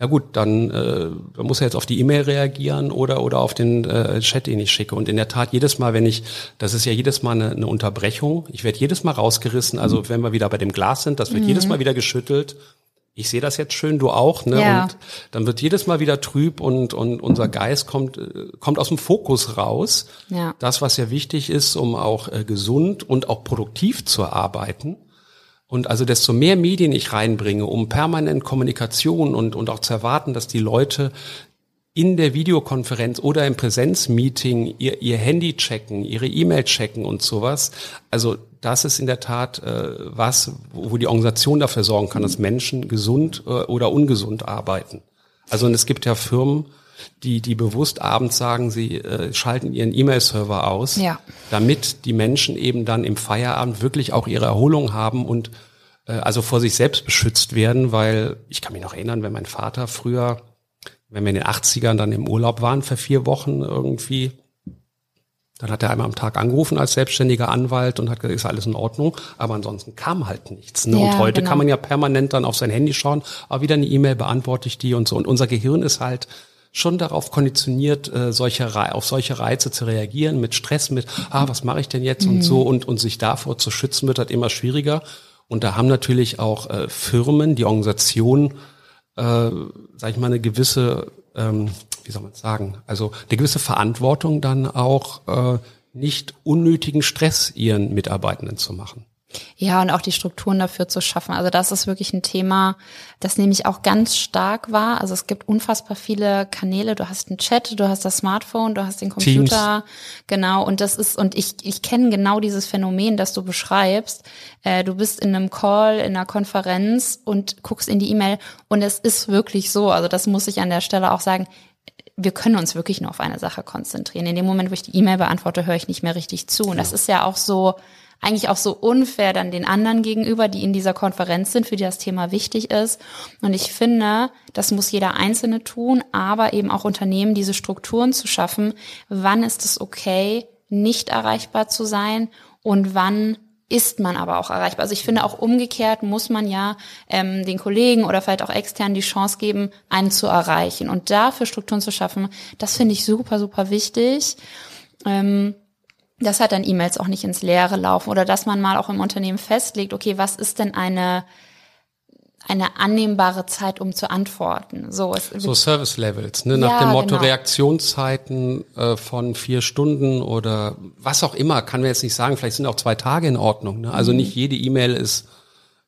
Ja gut, dann, äh, dann muss er jetzt auf die E-Mail reagieren oder oder auf den äh, Chat, den ich schicke. Und in der Tat jedes Mal, wenn ich, das ist ja jedes Mal eine, eine Unterbrechung. Ich werde jedes Mal rausgerissen. Also wenn wir wieder bei dem Glas sind, das wird mhm. jedes Mal wieder geschüttelt ich sehe das jetzt schön, du auch, ne? Ja. Und dann wird jedes Mal wieder trüb und, und unser Geist kommt, äh, kommt aus dem Fokus raus. Ja. Das, was ja wichtig ist, um auch äh, gesund und auch produktiv zu arbeiten. Und also desto mehr Medien ich reinbringe, um permanent Kommunikation und, und auch zu erwarten, dass die Leute in der Videokonferenz oder im Präsenzmeeting ihr, ihr Handy checken, ihre E-Mail checken und sowas. Also das ist in der Tat äh, was, wo die Organisation dafür sorgen kann, dass Menschen gesund äh, oder ungesund arbeiten. Also und es gibt ja Firmen, die, die bewusst abends sagen, sie äh, schalten ihren E-Mail-Server aus, ja. damit die Menschen eben dann im Feierabend wirklich auch ihre Erholung haben und äh, also vor sich selbst beschützt werden, weil ich kann mich noch erinnern, wenn mein Vater früher wenn wir in den 80ern dann im Urlaub waren für vier Wochen irgendwie, dann hat er einmal am Tag angerufen als selbstständiger Anwalt und hat gesagt, ist alles in Ordnung. Aber ansonsten kam halt nichts. Ne? Ja, und heute genau. kann man ja permanent dann auf sein Handy schauen, aber wieder eine E-Mail beantworte ich die und so. Und unser Gehirn ist halt schon darauf konditioniert, äh, solche auf solche Reize zu reagieren, mit Stress, mit, ah, was mache ich denn jetzt mhm. und so und, und sich davor zu schützen wird halt immer schwieriger. Und da haben natürlich auch äh, Firmen, die Organisationen äh, sag ich mal, eine gewisse, ähm, wie soll man sagen, also eine gewisse Verantwortung dann auch äh, nicht unnötigen Stress ihren Mitarbeitenden zu machen. Ja, und auch die Strukturen dafür zu schaffen. Also das ist wirklich ein Thema, das nämlich auch ganz stark war. Also es gibt unfassbar viele Kanäle. Du hast einen Chat, du hast das Smartphone, du hast den Computer. Teams. Genau. Und das ist, und ich, ich kenne genau dieses Phänomen, das du beschreibst. Äh, du bist in einem Call, in einer Konferenz und guckst in die E-Mail. Und es ist wirklich so. Also das muss ich an der Stelle auch sagen wir können uns wirklich nur auf eine Sache konzentrieren. In dem Moment, wo ich die E-Mail beantworte, höre ich nicht mehr richtig zu. Und das ist ja auch so, eigentlich auch so unfair dann den anderen gegenüber, die in dieser Konferenz sind, für die das Thema wichtig ist. Und ich finde, das muss jeder Einzelne tun, aber eben auch Unternehmen, diese Strukturen zu schaffen. Wann ist es okay, nicht erreichbar zu sein und wann ist man aber auch erreichbar. Also ich finde auch umgekehrt muss man ja ähm, den Kollegen oder vielleicht auch extern die Chance geben, einen zu erreichen und dafür Strukturen zu schaffen. Das finde ich super, super wichtig. Ähm, dass halt dann E-Mails auch nicht ins Leere laufen oder dass man mal auch im Unternehmen festlegt, okay, was ist denn eine eine annehmbare Zeit, um zu antworten. So, so Service Levels, ne? nach ja, dem Motto genau. Reaktionszeiten äh, von vier Stunden oder was auch immer, kann man jetzt nicht sagen. Vielleicht sind auch zwei Tage in Ordnung. Ne? Also mhm. nicht jede E-Mail ist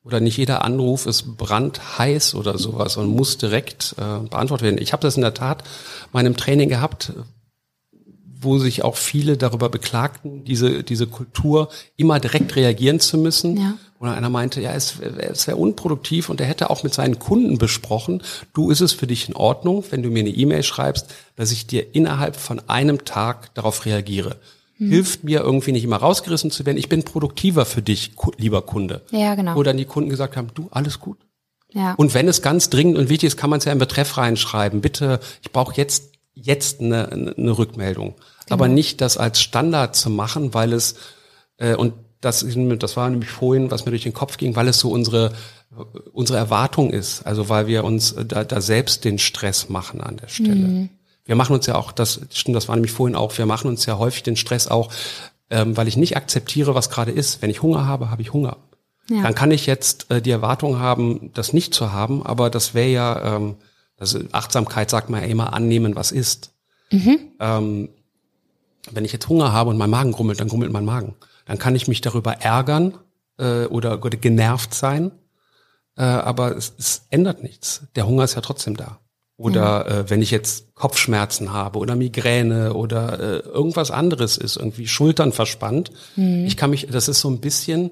oder nicht jeder Anruf ist brandheiß oder sowas und muss direkt äh, beantwortet werden. Ich habe das in der Tat meinem Training gehabt, wo sich auch viele darüber beklagten, diese, diese Kultur immer direkt reagieren zu müssen. Ja. Oder einer meinte, ja, es, es wäre unproduktiv und er hätte auch mit seinen Kunden besprochen, du ist es für dich in Ordnung, wenn du mir eine E-Mail schreibst, dass ich dir innerhalb von einem Tag darauf reagiere. Hm. Hilft mir irgendwie nicht immer rausgerissen zu werden. Ich bin produktiver für dich, lieber Kunde. Ja, genau. Wo dann die Kunden gesagt haben, du, alles gut. Ja. Und wenn es ganz dringend und wichtig ist, kann man es ja im Betreff reinschreiben. Bitte, ich brauche jetzt jetzt eine, eine Rückmeldung. Genau. Aber nicht das als Standard zu machen, weil es, äh, und das, das war nämlich vorhin, was mir durch den Kopf ging, weil es so unsere, unsere Erwartung ist. Also weil wir uns da, da selbst den Stress machen an der Stelle. Mhm. Wir machen uns ja auch, das stimmt, das war nämlich vorhin auch, wir machen uns ja häufig den Stress auch, ähm, weil ich nicht akzeptiere, was gerade ist. Wenn ich Hunger habe, habe ich Hunger. Ja. Dann kann ich jetzt äh, die Erwartung haben, das nicht zu haben, aber das wäre ja, ähm, also Achtsamkeit sagt man ja immer, annehmen, was ist. Mhm. Ähm, wenn ich jetzt Hunger habe und mein Magen grummelt, dann grummelt mein Magen. Dann kann ich mich darüber ärgern äh, oder, oder genervt sein, äh, aber es, es ändert nichts. Der Hunger ist ja trotzdem da. Oder mhm. äh, wenn ich jetzt Kopfschmerzen habe oder Migräne oder äh, irgendwas anderes ist, irgendwie Schultern verspannt. Mhm. Ich kann mich, das ist so ein bisschen,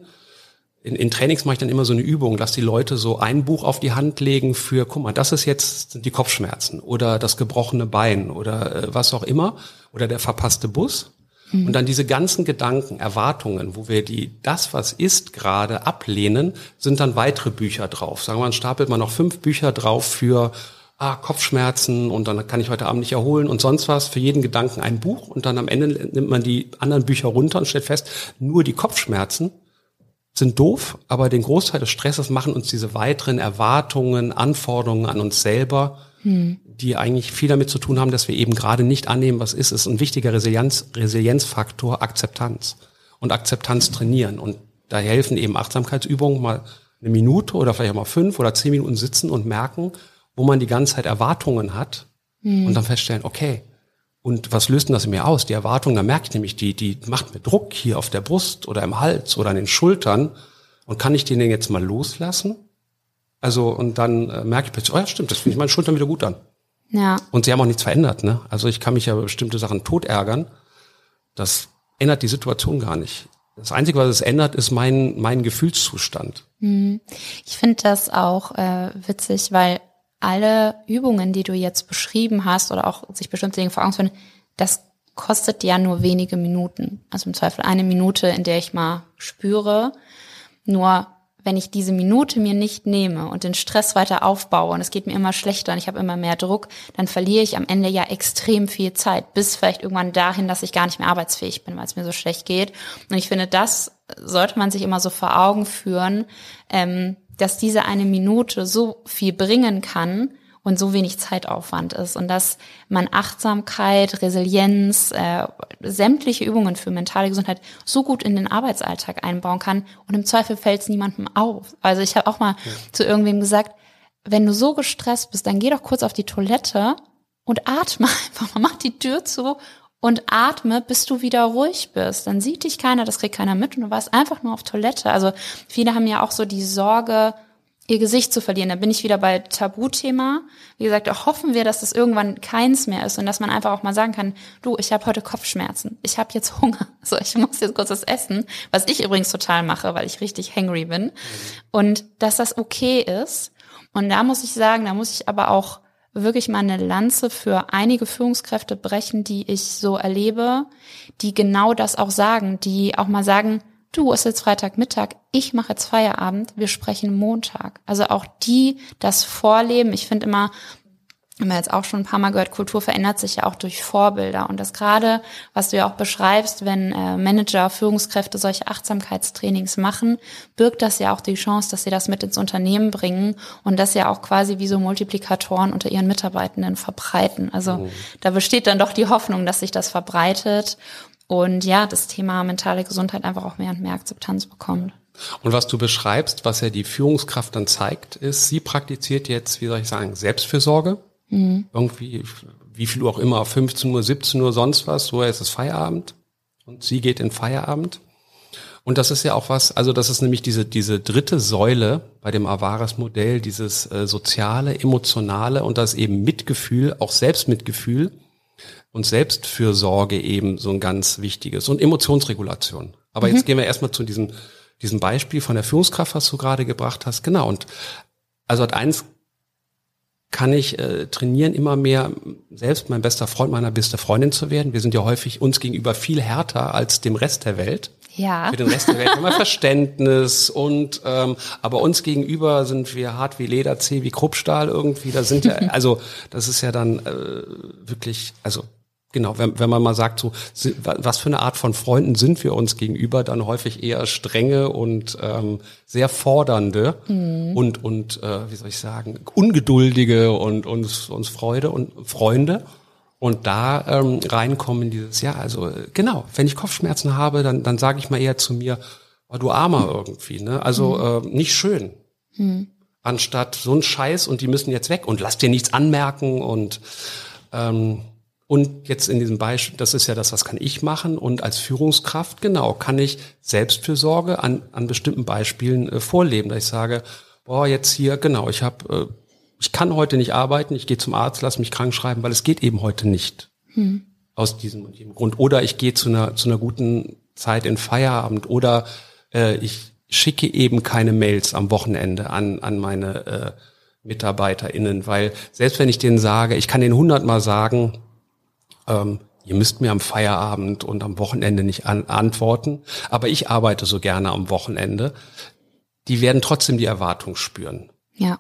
in, in Trainings mache ich dann immer so eine Übung, dass die Leute so ein Buch auf die Hand legen für, guck mal, das ist jetzt die Kopfschmerzen oder das gebrochene Bein oder äh, was auch immer oder der verpasste Bus. Mhm. Und dann diese ganzen Gedanken, Erwartungen, wo wir die, das, was ist, gerade ablehnen, sind dann weitere Bücher drauf. Sagen wir mal, stapelt man noch fünf Bücher drauf für ah, Kopfschmerzen und dann kann ich heute Abend nicht erholen und sonst was. Für jeden Gedanken ein Buch und dann am Ende nimmt man die anderen Bücher runter und stellt fest, nur die Kopfschmerzen sind doof, aber den Großteil des Stresses machen uns diese weiteren Erwartungen, Anforderungen an uns selber, hm. die eigentlich viel damit zu tun haben, dass wir eben gerade nicht annehmen, was ist. Es ist ein wichtiger Resilienz, Resilienzfaktor, Akzeptanz und Akzeptanz trainieren. Und da helfen eben Achtsamkeitsübungen mal eine Minute oder vielleicht auch mal fünf oder zehn Minuten sitzen und merken, wo man die ganze Zeit Erwartungen hat mhm. und dann feststellen, okay, und was löst denn das in mir aus? Die Erwartung, da merke ich nämlich, die, die macht mir Druck hier auf der Brust oder im Hals oder an den Schultern. Und kann ich den denn jetzt mal loslassen? Also, und dann äh, merke ich plötzlich, oh ja, stimmt, das finde ich meine Schultern wieder gut an. Ja. Und sie haben auch nichts verändert, ne? Also ich kann mich ja über bestimmte Sachen tot ärgern. Das ändert die Situation gar nicht. Das Einzige, was es ändert, ist mein, mein Gefühlszustand. Mhm. Ich finde das auch äh, witzig, weil alle Übungen, die du jetzt beschrieben hast oder auch sich bestimmte Dinge vor Augen führen, das kostet ja nur wenige Minuten. Also im Zweifel eine Minute, in der ich mal spüre. Nur wenn ich diese Minute mir nicht nehme und den Stress weiter aufbaue und es geht mir immer schlechter und ich habe immer mehr Druck, dann verliere ich am Ende ja extrem viel Zeit, bis vielleicht irgendwann dahin, dass ich gar nicht mehr arbeitsfähig bin, weil es mir so schlecht geht. Und ich finde, das sollte man sich immer so vor Augen führen, ähm, dass diese eine Minute so viel bringen kann und so wenig Zeitaufwand ist und dass man Achtsamkeit, Resilienz, äh, sämtliche Übungen für mentale Gesundheit so gut in den Arbeitsalltag einbauen kann und im Zweifel fällt es niemandem auf. Also ich habe auch mal ja. zu irgendwem gesagt, wenn du so gestresst bist, dann geh doch kurz auf die Toilette und atme einfach mal, mach die Tür zu und atme, bis du wieder ruhig bist. Dann sieht dich keiner, das kriegt keiner mit und du warst einfach nur auf Toilette. Also viele haben ja auch so die Sorge, ihr Gesicht zu verlieren. Da bin ich wieder bei Tabuthema. Wie gesagt, auch hoffen wir, dass das irgendwann keins mehr ist und dass man einfach auch mal sagen kann, du, ich habe heute Kopfschmerzen, ich habe jetzt Hunger, so ich muss jetzt kurz was essen, was ich übrigens total mache, weil ich richtig hangry bin. Und dass das okay ist. Und da muss ich sagen, da muss ich aber auch wirklich mal eine Lanze für einige Führungskräfte brechen, die ich so erlebe, die genau das auch sagen, die auch mal sagen, du, es ist jetzt Freitagmittag, ich mache jetzt Feierabend, wir sprechen Montag. Also auch die das vorleben. Ich finde immer, haben wir jetzt auch schon ein paar Mal gehört, Kultur verändert sich ja auch durch Vorbilder. Und das gerade, was du ja auch beschreibst, wenn äh, Manager, Führungskräfte solche Achtsamkeitstrainings machen, birgt das ja auch die Chance, dass sie das mit ins Unternehmen bringen und das ja auch quasi wie so Multiplikatoren unter ihren Mitarbeitenden verbreiten. Also oh. da besteht dann doch die Hoffnung, dass sich das verbreitet und ja, das Thema mentale Gesundheit einfach auch mehr und mehr Akzeptanz bekommt. Und was du beschreibst, was ja die Führungskraft dann zeigt, ist, sie praktiziert jetzt, wie soll ich sagen, Selbstfürsorge Mhm. Irgendwie, wie viel Uhr auch immer, 15 Uhr, 17 Uhr, sonst was, so ist es Feierabend. Und sie geht in Feierabend. Und das ist ja auch was, also das ist nämlich diese, diese dritte Säule bei dem Avares-Modell, dieses äh, soziale, emotionale und das eben Mitgefühl, auch Selbstmitgefühl und Selbstfürsorge eben so ein ganz wichtiges und Emotionsregulation. Aber mhm. jetzt gehen wir erstmal zu diesem, diesem Beispiel von der Führungskraft, was du gerade gebracht hast. Genau. Und also hat eins kann ich äh, trainieren, immer mehr selbst mein bester Freund, meiner beste Freundin zu werden. Wir sind ja häufig uns gegenüber viel härter als dem Rest der Welt. Ja. Für den Rest der Welt haben wir Verständnis und ähm, aber uns gegenüber sind wir hart wie Leder, zäh wie Kruppstahl irgendwie. Da sind ja, also das ist ja dann äh, wirklich, also Genau, wenn, wenn man mal sagt, so was für eine Art von Freunden sind wir uns gegenüber, dann häufig eher strenge und ähm, sehr fordernde mhm. und und äh, wie soll ich sagen ungeduldige und uns uns Freude und Freunde Und da ähm, reinkommen dieses, ja, also genau, wenn ich Kopfschmerzen habe, dann, dann sage ich mal eher zu mir, oh, du Armer irgendwie, ne? Also mhm. äh, nicht schön. Mhm. Anstatt so ein Scheiß und die müssen jetzt weg und lass dir nichts anmerken und ähm, und jetzt in diesem Beispiel, das ist ja das, was kann ich machen und als Führungskraft, genau, kann ich Selbstfürsorge an, an bestimmten Beispielen äh, vorleben, dass ich sage, boah, jetzt hier, genau, ich habe, äh, ich kann heute nicht arbeiten, ich gehe zum Arzt, lass mich krank schreiben, weil es geht eben heute nicht. Hm. Aus diesem und diesem Grund. Oder ich gehe zu einer, zu einer guten Zeit in Feierabend oder äh, ich schicke eben keine Mails am Wochenende an, an meine äh, MitarbeiterInnen, weil selbst wenn ich denen sage, ich kann denen hundertmal sagen, ähm, ihr müsst mir am Feierabend und am Wochenende nicht an, antworten, aber ich arbeite so gerne am Wochenende. Die werden trotzdem die Erwartung spüren. Ja.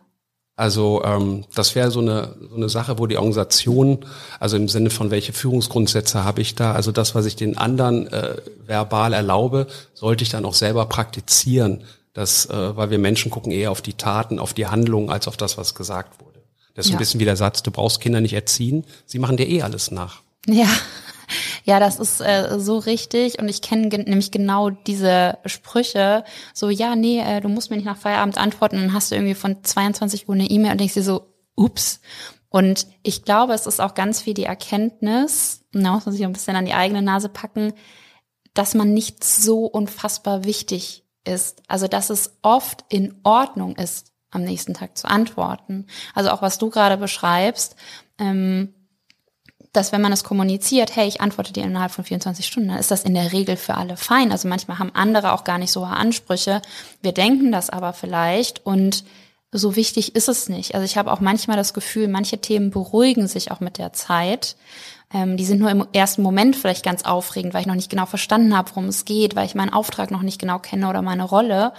Also ähm, das wäre so eine, so eine Sache, wo die Organisation, also im Sinne von welche Führungsgrundsätze habe ich da, also das, was ich den anderen äh, verbal erlaube, sollte ich dann auch selber praktizieren. Das, äh, weil wir Menschen gucken eher auf die Taten, auf die Handlungen, als auf das, was gesagt wurde. Das ist ja. ein bisschen wie der Satz, du brauchst Kinder nicht erziehen, sie machen dir eh alles nach. Ja, ja, das ist äh, so richtig und ich kenne ge nämlich genau diese Sprüche. So, ja, nee, äh, du musst mir nicht nach Feierabend antworten, dann hast du irgendwie von 22 Uhr eine E-Mail und denkst dir so, ups. Und ich glaube, es ist auch ganz viel die Erkenntnis, da muss man sich ein bisschen an die eigene Nase packen, dass man nicht so unfassbar wichtig ist. Also, dass es oft in Ordnung ist, am nächsten Tag zu antworten. Also auch was du gerade beschreibst, ähm, dass wenn man es kommuniziert, hey, ich antworte dir innerhalb von 24 Stunden, dann ist das in der Regel für alle fein. Also manchmal haben andere auch gar nicht so hohe Ansprüche. Wir denken das aber vielleicht und so wichtig ist es nicht. Also ich habe auch manchmal das Gefühl, manche Themen beruhigen sich auch mit der Zeit. Ähm, die sind nur im ersten Moment vielleicht ganz aufregend, weil ich noch nicht genau verstanden habe, worum es geht, weil ich meinen Auftrag noch nicht genau kenne oder meine Rolle.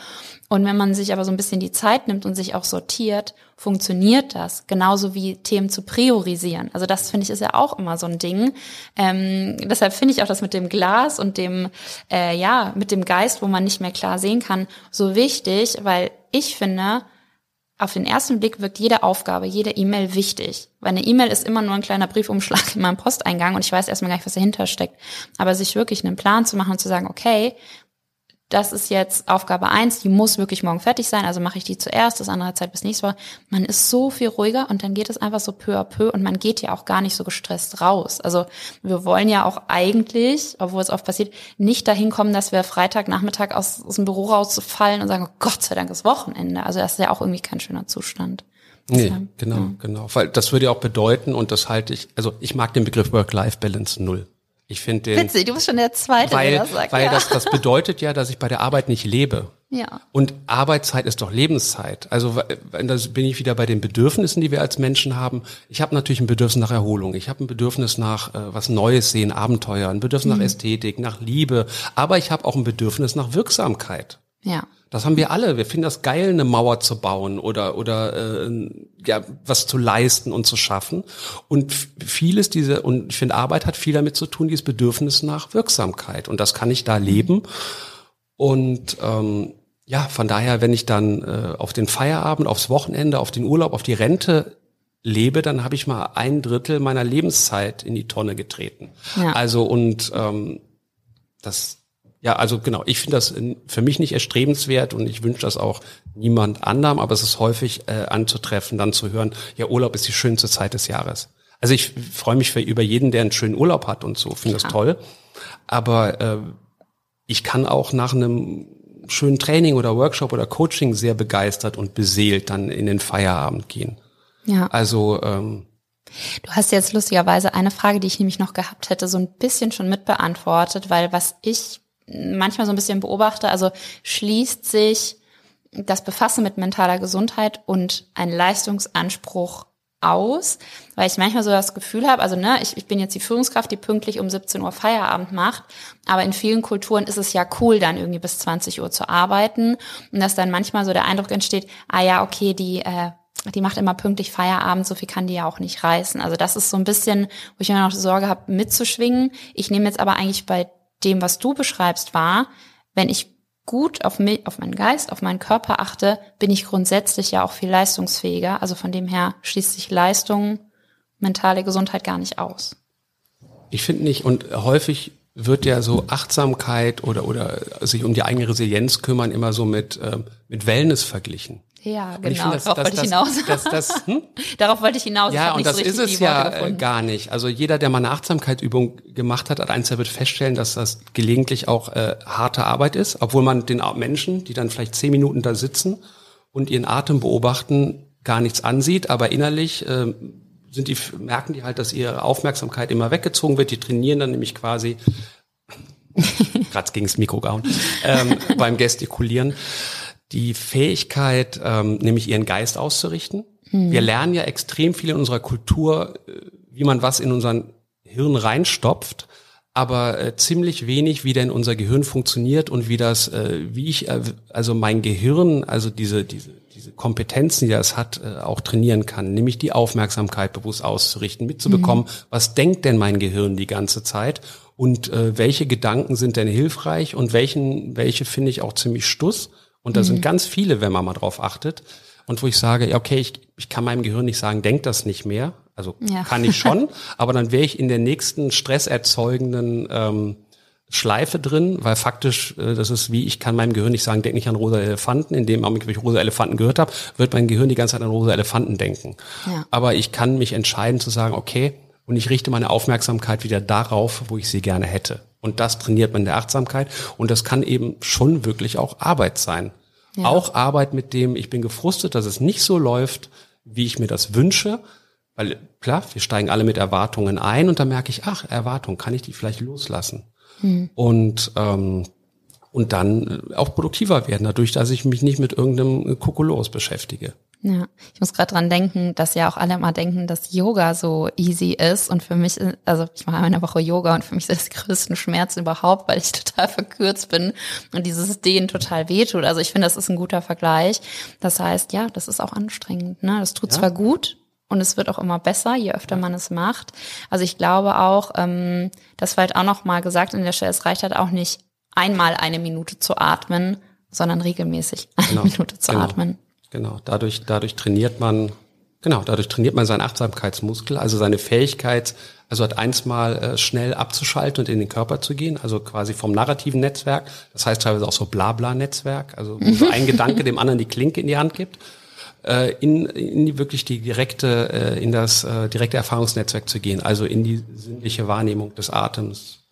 Und wenn man sich aber so ein bisschen die Zeit nimmt und sich auch sortiert, funktioniert das. Genauso wie Themen zu priorisieren. Also das finde ich ist ja auch immer so ein Ding. Ähm, deshalb finde ich auch das mit dem Glas und dem, äh, ja, mit dem Geist, wo man nicht mehr klar sehen kann, so wichtig, weil ich finde, auf den ersten Blick wirkt jede Aufgabe, jede E-Mail wichtig. Weil eine E-Mail ist immer nur ein kleiner Briefumschlag in meinem Posteingang und ich weiß erstmal gar nicht, was dahinter steckt. Aber sich wirklich einen Plan zu machen und zu sagen, okay, das ist jetzt Aufgabe eins, die muss wirklich morgen fertig sein, also mache ich die zuerst, das andere Zeit bis nächstes Mal. Man ist so viel ruhiger und dann geht es einfach so peu à peu und man geht ja auch gar nicht so gestresst raus. Also wir wollen ja auch eigentlich, obwohl es oft passiert, nicht dahin kommen, dass wir Freitagnachmittag aus, aus dem Büro rausfallen und sagen, oh Gott sei Dank ist Wochenende. Also das ist ja auch irgendwie kein schöner Zustand. Nee, genau, ja. genau. Weil das würde ja auch bedeuten, und das halte ich, also ich mag den Begriff Work-Life-Balance null. Ich finde den. Witzig, du bist schon der Zweite, weil, der das sagt. Weil ja. das, das bedeutet ja, dass ich bei der Arbeit nicht lebe. Ja. Und Arbeitszeit ist doch Lebenszeit. Also da bin ich wieder bei den Bedürfnissen, die wir als Menschen haben. Ich habe natürlich ein Bedürfnis nach Erholung. Ich habe ein Bedürfnis nach äh, was Neues sehen, Abenteuer, ein Bedürfnis mhm. nach Ästhetik, nach Liebe. Aber ich habe auch ein Bedürfnis nach Wirksamkeit. Ja. Das haben wir alle. Wir finden das geil, eine Mauer zu bauen oder oder äh, ja was zu leisten und zu schaffen. Und vieles diese und ich finde Arbeit hat viel damit zu tun, dieses Bedürfnis nach Wirksamkeit. Und das kann ich da leben. Und ähm, ja, von daher, wenn ich dann äh, auf den Feierabend, aufs Wochenende, auf den Urlaub, auf die Rente lebe, dann habe ich mal ein Drittel meiner Lebenszeit in die Tonne getreten. Ja. Also und ähm, das ja, also genau, ich finde das für mich nicht erstrebenswert und ich wünsche das auch niemand anderem, aber es ist häufig äh, anzutreffen, dann zu hören, ja, Urlaub ist die schönste Zeit des Jahres. Also ich freue mich für über jeden, der einen schönen Urlaub hat und so, finde das toll. Aber äh, ich kann auch nach einem schönen Training oder Workshop oder Coaching sehr begeistert und beseelt dann in den Feierabend gehen. Ja. Also ähm, Du hast jetzt lustigerweise eine Frage, die ich nämlich noch gehabt hätte, so ein bisschen schon mitbeantwortet, weil was ich manchmal so ein bisschen beobachte, also schließt sich das Befassen mit mentaler Gesundheit und ein Leistungsanspruch aus, weil ich manchmal so das Gefühl habe, also ne, ich, ich bin jetzt die Führungskraft, die pünktlich um 17 Uhr Feierabend macht, aber in vielen Kulturen ist es ja cool, dann irgendwie bis 20 Uhr zu arbeiten und dass dann manchmal so der Eindruck entsteht, ah ja, okay, die äh, die macht immer pünktlich Feierabend, so viel kann die ja auch nicht reißen. Also das ist so ein bisschen, wo ich immer noch Sorge habe, mitzuschwingen. Ich nehme jetzt aber eigentlich bei dem, was du beschreibst, war, wenn ich gut auf, mich, auf meinen Geist, auf meinen Körper achte, bin ich grundsätzlich ja auch viel leistungsfähiger. Also von dem her schließt sich Leistung, mentale Gesundheit gar nicht aus. Ich finde nicht. Und häufig wird ja so Achtsamkeit oder, oder sich um die eigene Resilienz kümmern immer so mit, ähm, mit Wellness verglichen. Ja, genau. Find, darauf wollte ich hinaus. Das, das, hm? darauf wollte ich hinaus. Ja, und das so ist es ja gefunden. gar nicht. Also jeder, der mal eine Achtsamkeitsübung gemacht hat, hat eins, der wird feststellen, dass das gelegentlich auch äh, harte Arbeit ist, obwohl man den Menschen, die dann vielleicht zehn Minuten da sitzen und ihren Atem beobachten, gar nichts ansieht, aber innerlich äh, sind die, merken die halt, dass ihre Aufmerksamkeit immer weggezogen wird. Die trainieren dann nämlich quasi, gerade gegen das Mikro gehauen, ähm, beim Gestikulieren, die Fähigkeit, ähm, nämlich ihren Geist auszurichten. Hm. Wir lernen ja extrem viel in unserer Kultur, äh, wie man was in unseren Hirn reinstopft aber äh, ziemlich wenig, wie denn unser Gehirn funktioniert und wie das, äh, wie ich, äh, also mein Gehirn, also diese, diese, diese Kompetenzen, die das hat, äh, auch trainieren kann, nämlich die Aufmerksamkeit bewusst auszurichten, mitzubekommen, mhm. was denkt denn mein Gehirn die ganze Zeit und äh, welche Gedanken sind denn hilfreich und welchen, welche finde ich auch ziemlich stuss. Und da mhm. sind ganz viele, wenn man mal drauf achtet. Und wo ich sage, ja, okay, ich, ich kann meinem Gehirn nicht sagen, denk das nicht mehr, also ja. kann ich schon, aber dann wäre ich in der nächsten stresserzeugenden ähm, Schleife drin, weil faktisch, äh, das ist wie, ich kann meinem Gehirn nicht sagen, denk nicht an rosa Elefanten, in dem Augenblick, wenn ich rosa Elefanten gehört habe, wird mein Gehirn die ganze Zeit an rosa Elefanten denken. Ja. Aber ich kann mich entscheiden zu sagen, okay, und ich richte meine Aufmerksamkeit wieder darauf, wo ich sie gerne hätte. Und das trainiert man in der Achtsamkeit. Und das kann eben schon wirklich auch Arbeit sein. Ja. Auch Arbeit mit dem, ich bin gefrustet, dass es nicht so läuft, wie ich mir das wünsche, weil klar, wir steigen alle mit Erwartungen ein und dann merke ich, ach, Erwartung, kann ich die vielleicht loslassen? Hm. Und ähm, und dann auch produktiver werden, dadurch, dass ich mich nicht mit irgendeinem Kokolos beschäftige. Ja, ich muss gerade dran denken, dass ja auch alle immer denken, dass Yoga so easy ist und für mich, also ich mache eine Woche Yoga und für mich ist das größten Schmerz überhaupt, weil ich total verkürzt bin und dieses Dehnen total wehtut. Also ich finde, das ist ein guter Vergleich. Das heißt, ja, das ist auch anstrengend. Ne? Das tut ja. zwar gut, und es wird auch immer besser, je öfter man es macht. Also ich glaube auch, ähm, das war halt auch noch mal gesagt in der Stelle, es reicht halt auch nicht einmal eine Minute zu atmen, sondern regelmäßig eine genau, Minute zu genau, atmen. Genau, dadurch, dadurch trainiert man, genau, dadurch trainiert man seinen Achtsamkeitsmuskel, also seine Fähigkeit, also hat eins mal äh, schnell abzuschalten und in den Körper zu gehen, also quasi vom narrativen Netzwerk, das heißt teilweise auch so Blabla-Netzwerk, also wo so ein Gedanke dem anderen die Klinke in die Hand gibt äh, in, in die wirklich die direkte, äh, in das äh, direkte Erfahrungsnetzwerk zu gehen, also in die sinnliche Wahrnehmung des Atems.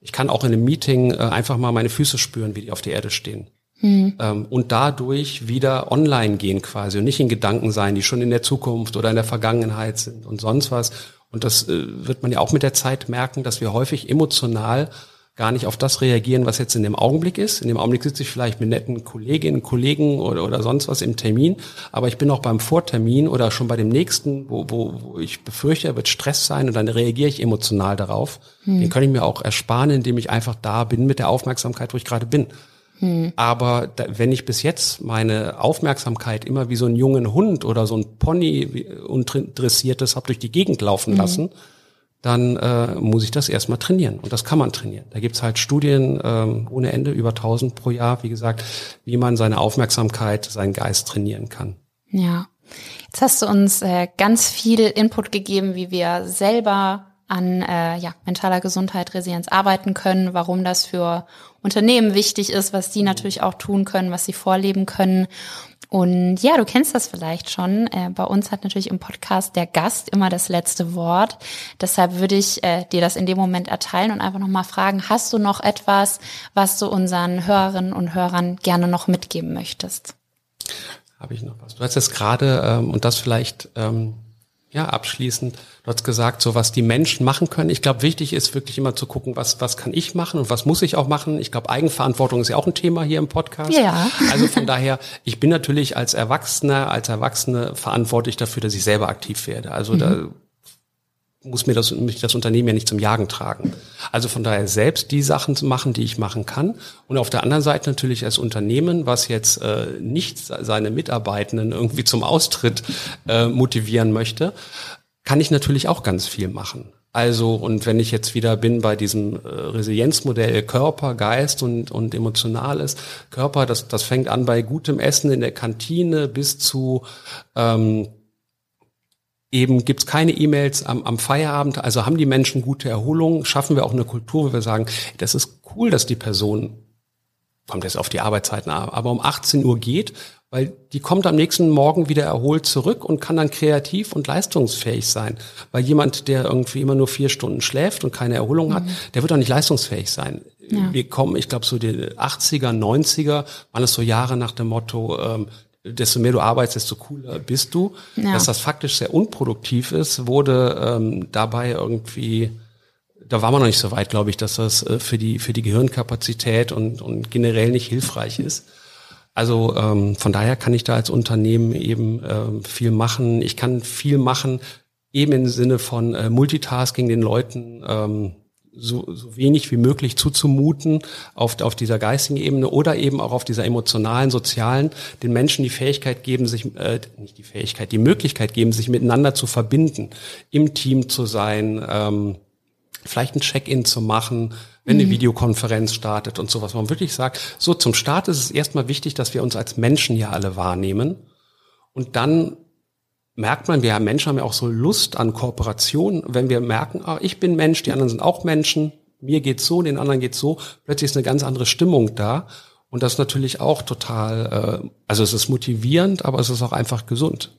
Ich kann auch in einem Meeting äh, einfach mal meine Füße spüren, wie die auf der Erde stehen. Mhm. Ähm, und dadurch wieder online gehen quasi und nicht in Gedanken sein, die schon in der Zukunft oder in der Vergangenheit sind und sonst was. Und das äh, wird man ja auch mit der Zeit merken, dass wir häufig emotional gar nicht auf das reagieren, was jetzt in dem Augenblick ist. In dem Augenblick sitze ich vielleicht mit netten Kolleginnen, Kollegen oder, oder sonst was im Termin, aber ich bin auch beim Vortermin oder schon bei dem nächsten, wo, wo, wo ich befürchte, wird Stress sein und dann reagiere ich emotional darauf. Hm. Den kann ich mir auch ersparen, indem ich einfach da bin mit der Aufmerksamkeit, wo ich gerade bin. Hm. Aber da, wenn ich bis jetzt meine Aufmerksamkeit immer wie so einen jungen Hund oder so ein Pony undressiertes habe durch die Gegend laufen hm. lassen, dann äh, muss ich das erstmal trainieren. Und das kann man trainieren. Da gibt's halt Studien ähm, ohne Ende, über 1000 pro Jahr, wie gesagt, wie man seine Aufmerksamkeit, seinen Geist trainieren kann. Ja, jetzt hast du uns äh, ganz viel Input gegeben, wie wir selber an äh, ja, mentaler Gesundheit, Resilienz arbeiten können, warum das für Unternehmen wichtig ist, was die natürlich auch tun können, was sie vorleben können. Und ja, du kennst das vielleicht schon. Äh, bei uns hat natürlich im Podcast der Gast immer das letzte Wort. Deshalb würde ich äh, dir das in dem Moment erteilen und einfach nochmal fragen, hast du noch etwas, was du unseren Hörerinnen und Hörern gerne noch mitgeben möchtest? Habe ich noch was? Du hast jetzt gerade, ähm, und das vielleicht ähm, ja, abschließend, du hast gesagt, so was die Menschen machen können. Ich glaube, wichtig ist wirklich immer zu gucken, was, was kann ich machen und was muss ich auch machen. Ich glaube, Eigenverantwortung ist ja auch ein Thema hier im Podcast. Ja. Also von daher, ich bin natürlich als Erwachsener, als Erwachsene verantwortlich dafür, dass ich selber aktiv werde. Also mhm. da muss mir das, mich das Unternehmen ja nicht zum Jagen tragen. Also von daher selbst die Sachen zu machen, die ich machen kann. Und auf der anderen Seite natürlich als Unternehmen, was jetzt äh, nicht seine Mitarbeitenden irgendwie zum Austritt äh, motivieren möchte, kann ich natürlich auch ganz viel machen. Also, und wenn ich jetzt wieder bin bei diesem äh, Resilienzmodell Körper, Geist und, und Emotionales, Körper, das, das fängt an bei gutem Essen in der Kantine bis zu ähm, eben gibt's keine E-Mails am, am Feierabend, also haben die Menschen gute Erholung, schaffen wir auch eine Kultur, wo wir sagen, das ist cool, dass die Person, kommt jetzt auf die Arbeitszeiten ab, aber um 18 Uhr geht, weil die kommt am nächsten Morgen wieder erholt zurück und kann dann kreativ und leistungsfähig sein. Weil jemand, der irgendwie immer nur vier Stunden schläft und keine Erholung mhm. hat, der wird auch nicht leistungsfähig sein. Ja. Wir kommen, ich glaube, so die 80er, 90er waren es so Jahre nach dem Motto, ähm, desto mehr du arbeitest, desto cooler bist du. Ja. Dass das faktisch sehr unproduktiv ist, wurde ähm, dabei irgendwie da war man noch nicht so weit, glaube ich, dass das äh, für die für die Gehirnkapazität und, und generell nicht hilfreich ist. Also ähm, von daher kann ich da als Unternehmen eben ähm, viel machen. Ich kann viel machen, eben im Sinne von äh, Multitasking den Leuten ähm, so, so wenig wie möglich zuzumuten auf, auf dieser geistigen Ebene oder eben auch auf dieser emotionalen, sozialen, den Menschen die Fähigkeit geben, sich, äh, nicht die Fähigkeit, die Möglichkeit geben, sich miteinander zu verbinden, im Team zu sein, ähm, vielleicht ein Check-in zu machen, wenn eine mhm. Videokonferenz startet und sowas. Man wirklich sagt, so zum Start ist es erstmal wichtig, dass wir uns als Menschen ja alle wahrnehmen. Und dann merkt man, wir Menschen haben ja auch so Lust an Kooperation. Wenn wir merken, ah, ich bin Mensch, die anderen sind auch Menschen, mir geht's so, den anderen geht's so, plötzlich ist eine ganz andere Stimmung da. Und das ist natürlich auch total, äh, also es ist motivierend, aber es ist auch einfach gesund,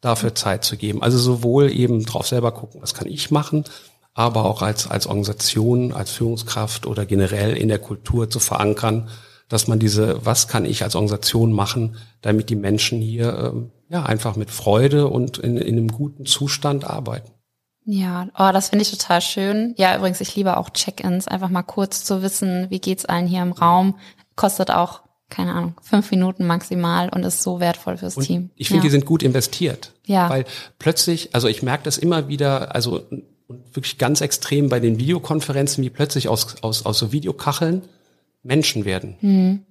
dafür Zeit zu geben. Also sowohl eben drauf selber gucken, was kann ich machen, aber auch als, als Organisation, als Führungskraft oder generell in der Kultur zu verankern, dass man diese, was kann ich als Organisation machen, damit die Menschen hier ähm, ja einfach mit Freude und in, in einem guten Zustand arbeiten. Ja, oh, das finde ich total schön. Ja, übrigens, ich liebe auch Check-ins, einfach mal kurz zu wissen, wie geht's allen hier im Raum. Kostet auch, keine Ahnung, fünf Minuten maximal und ist so wertvoll fürs und Team. Ich finde, ja. die sind gut investiert. Ja. Weil plötzlich, also ich merke das immer wieder, also und wirklich ganz extrem bei den Videokonferenzen, wie plötzlich aus, aus, aus so Videokacheln Menschen werden, mhm.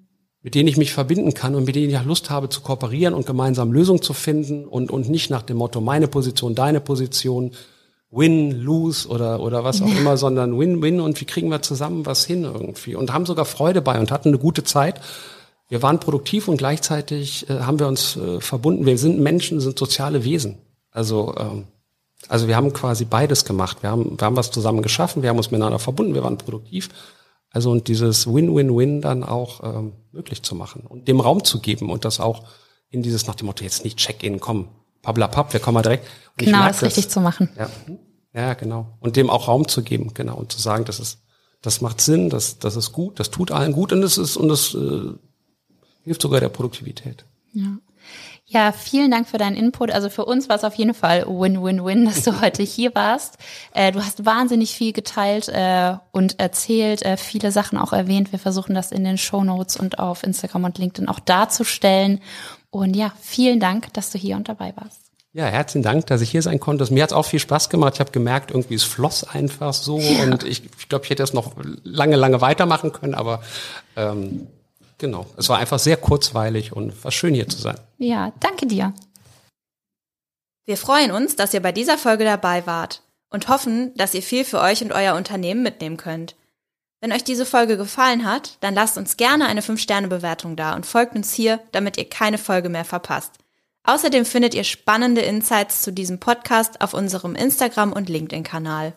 Mit denen ich mich verbinden kann und mit denen ich auch Lust habe zu kooperieren und gemeinsam Lösungen zu finden und, und nicht nach dem Motto meine Position, deine Position, win, lose oder, oder was auch ja. immer, sondern win, win und wie kriegen wir zusammen was hin irgendwie und haben sogar Freude bei und hatten eine gute Zeit. Wir waren produktiv und gleichzeitig äh, haben wir uns äh, verbunden. Wir sind Menschen, sind soziale Wesen. Also ähm, also wir haben quasi beides gemacht. Wir haben, wir haben was zusammen geschaffen, wir haben uns miteinander verbunden, wir waren produktiv. Also und dieses Win-Win-Win dann auch ähm, möglich zu machen und dem Raum zu geben und das auch in dieses nach dem Motto jetzt nicht Check-in, komm, pablapap, wir kommen mal direkt. Und genau, das richtig zu machen. Ja, ja, genau. Und dem auch Raum zu geben, genau, und zu sagen, das ist, das macht Sinn, das, das ist gut, das tut allen gut und es ist und das äh, hilft sogar der Produktivität. Ja. Ja, vielen Dank für deinen Input. Also für uns war es auf jeden Fall Win-Win-Win, dass du heute hier warst. Äh, du hast wahnsinnig viel geteilt äh, und erzählt, äh, viele Sachen auch erwähnt. Wir versuchen das in den Show Notes und auf Instagram und LinkedIn auch darzustellen. Und ja, vielen Dank, dass du hier und dabei warst. Ja, herzlichen Dank, dass ich hier sein konnte. Mir hat es auch viel Spaß gemacht. Ich habe gemerkt, irgendwie es floss einfach so. Ja. Und ich, ich glaube, ich hätte es noch lange, lange weitermachen können, aber ähm, Genau. Es war einfach sehr kurzweilig und war schön hier zu sein. Ja, danke dir. Wir freuen uns, dass ihr bei dieser Folge dabei wart und hoffen, dass ihr viel für euch und euer Unternehmen mitnehmen könnt. Wenn euch diese Folge gefallen hat, dann lasst uns gerne eine 5-Sterne-Bewertung da und folgt uns hier, damit ihr keine Folge mehr verpasst. Außerdem findet ihr spannende Insights zu diesem Podcast auf unserem Instagram- und LinkedIn-Kanal.